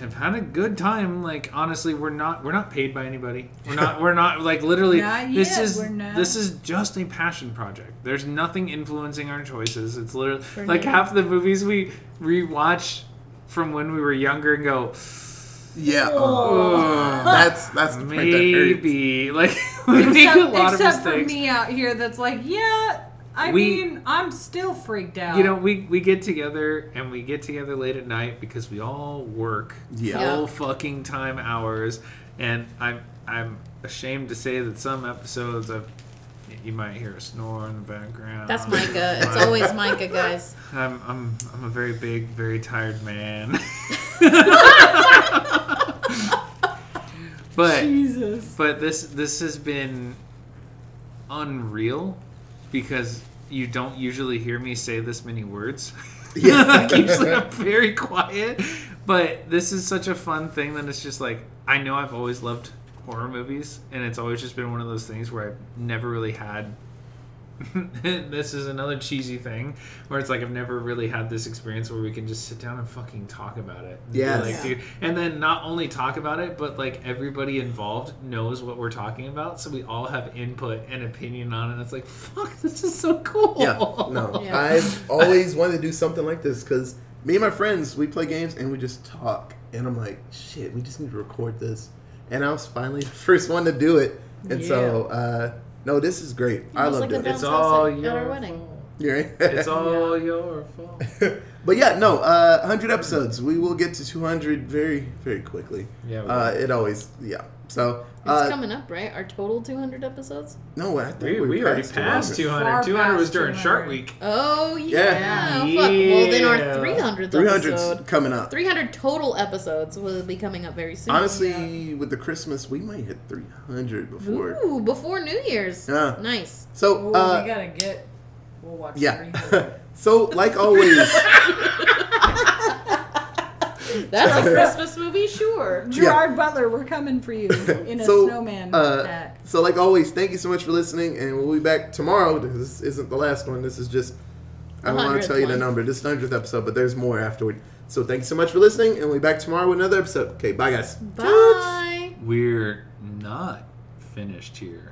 have had a good time. Like honestly, we're not we're not paid by anybody. We're not we're not like literally. Not this yet, is we're not. this is just a passion project. There's nothing influencing our choices. It's literally For like now. half the movies we rewatch from when we were younger and go, Yeah. oh, That's that's the part that hurts. maybe like we make Except, a lot of except for me out here, that's like, yeah. I We- mean, I'm still freaked out. You know, we, we get together and we get together late at night because we all work Yeah. Yeah. full fucking time hours, and I'm I'm ashamed to say that some episodes I've you might hear a snore in the background. That's Micah. It's always Micah, guys. I'm I'm I'm a very big, very tired man. but Jesus. but this this has been unreal because you don't usually hear me say this many words. Yeah. I keep it very quiet. But this is such a fun thing that it's just like I know I've always loved horror movies and it's always just been one of those things where I've never really had this is another cheesy thing where it's like I've never really had this experience where we can just sit down and fucking talk about it. And Yes. like, Yeah. dude, and then not only talk about it, but like everybody involved knows what we're talking about, so we all have input and opinion on it. It's like, fuck, this is so cool. Yeah, no. Yeah. I've always wanted to do something like this because me and my friends, we play games and we just talk. And I'm like, shit, we just need to record this. And I was finally the first one to do it. And so, uh, no, this is great. I Almost love like the doing It's it. Bounce all house at- at your our wedding. fault. You're right. It's all your fault. but yeah, no, uh, 100 episodes. We will get to 200 very, very quickly. Yeah, Uh, it always, yeah. So, It's uh, coming up, right? Our total 200 episodes? no, I think We, we, we already passed passed 200. 200. 200 was past during Shark Week. Oh, yeah. Yeah. Fuck. Well, then our Yeah. 300th 300's episode. coming up. 300 total episodes will be coming up very soon. Honestly, with the Christmas, we might hit 300 before. Ooh, before New Year's. Yeah. Nice. So, Ooh, uh, we gotta get. We'll watch. yeah. 300. so, like always, That's a Christmas movie, sure. Gerard Butler, we're coming for you in a So, snowman uh, hat. so like always, thank you so much for listening, and we'll be back tomorrow. This isn't the last one. This is just I don't want to tell you the number. This is the hundredth episode, but there's more afterward. So thank you so much for listening, and we'll be back tomorrow with another episode. Okay, bye guys. Bye. We're not finished here.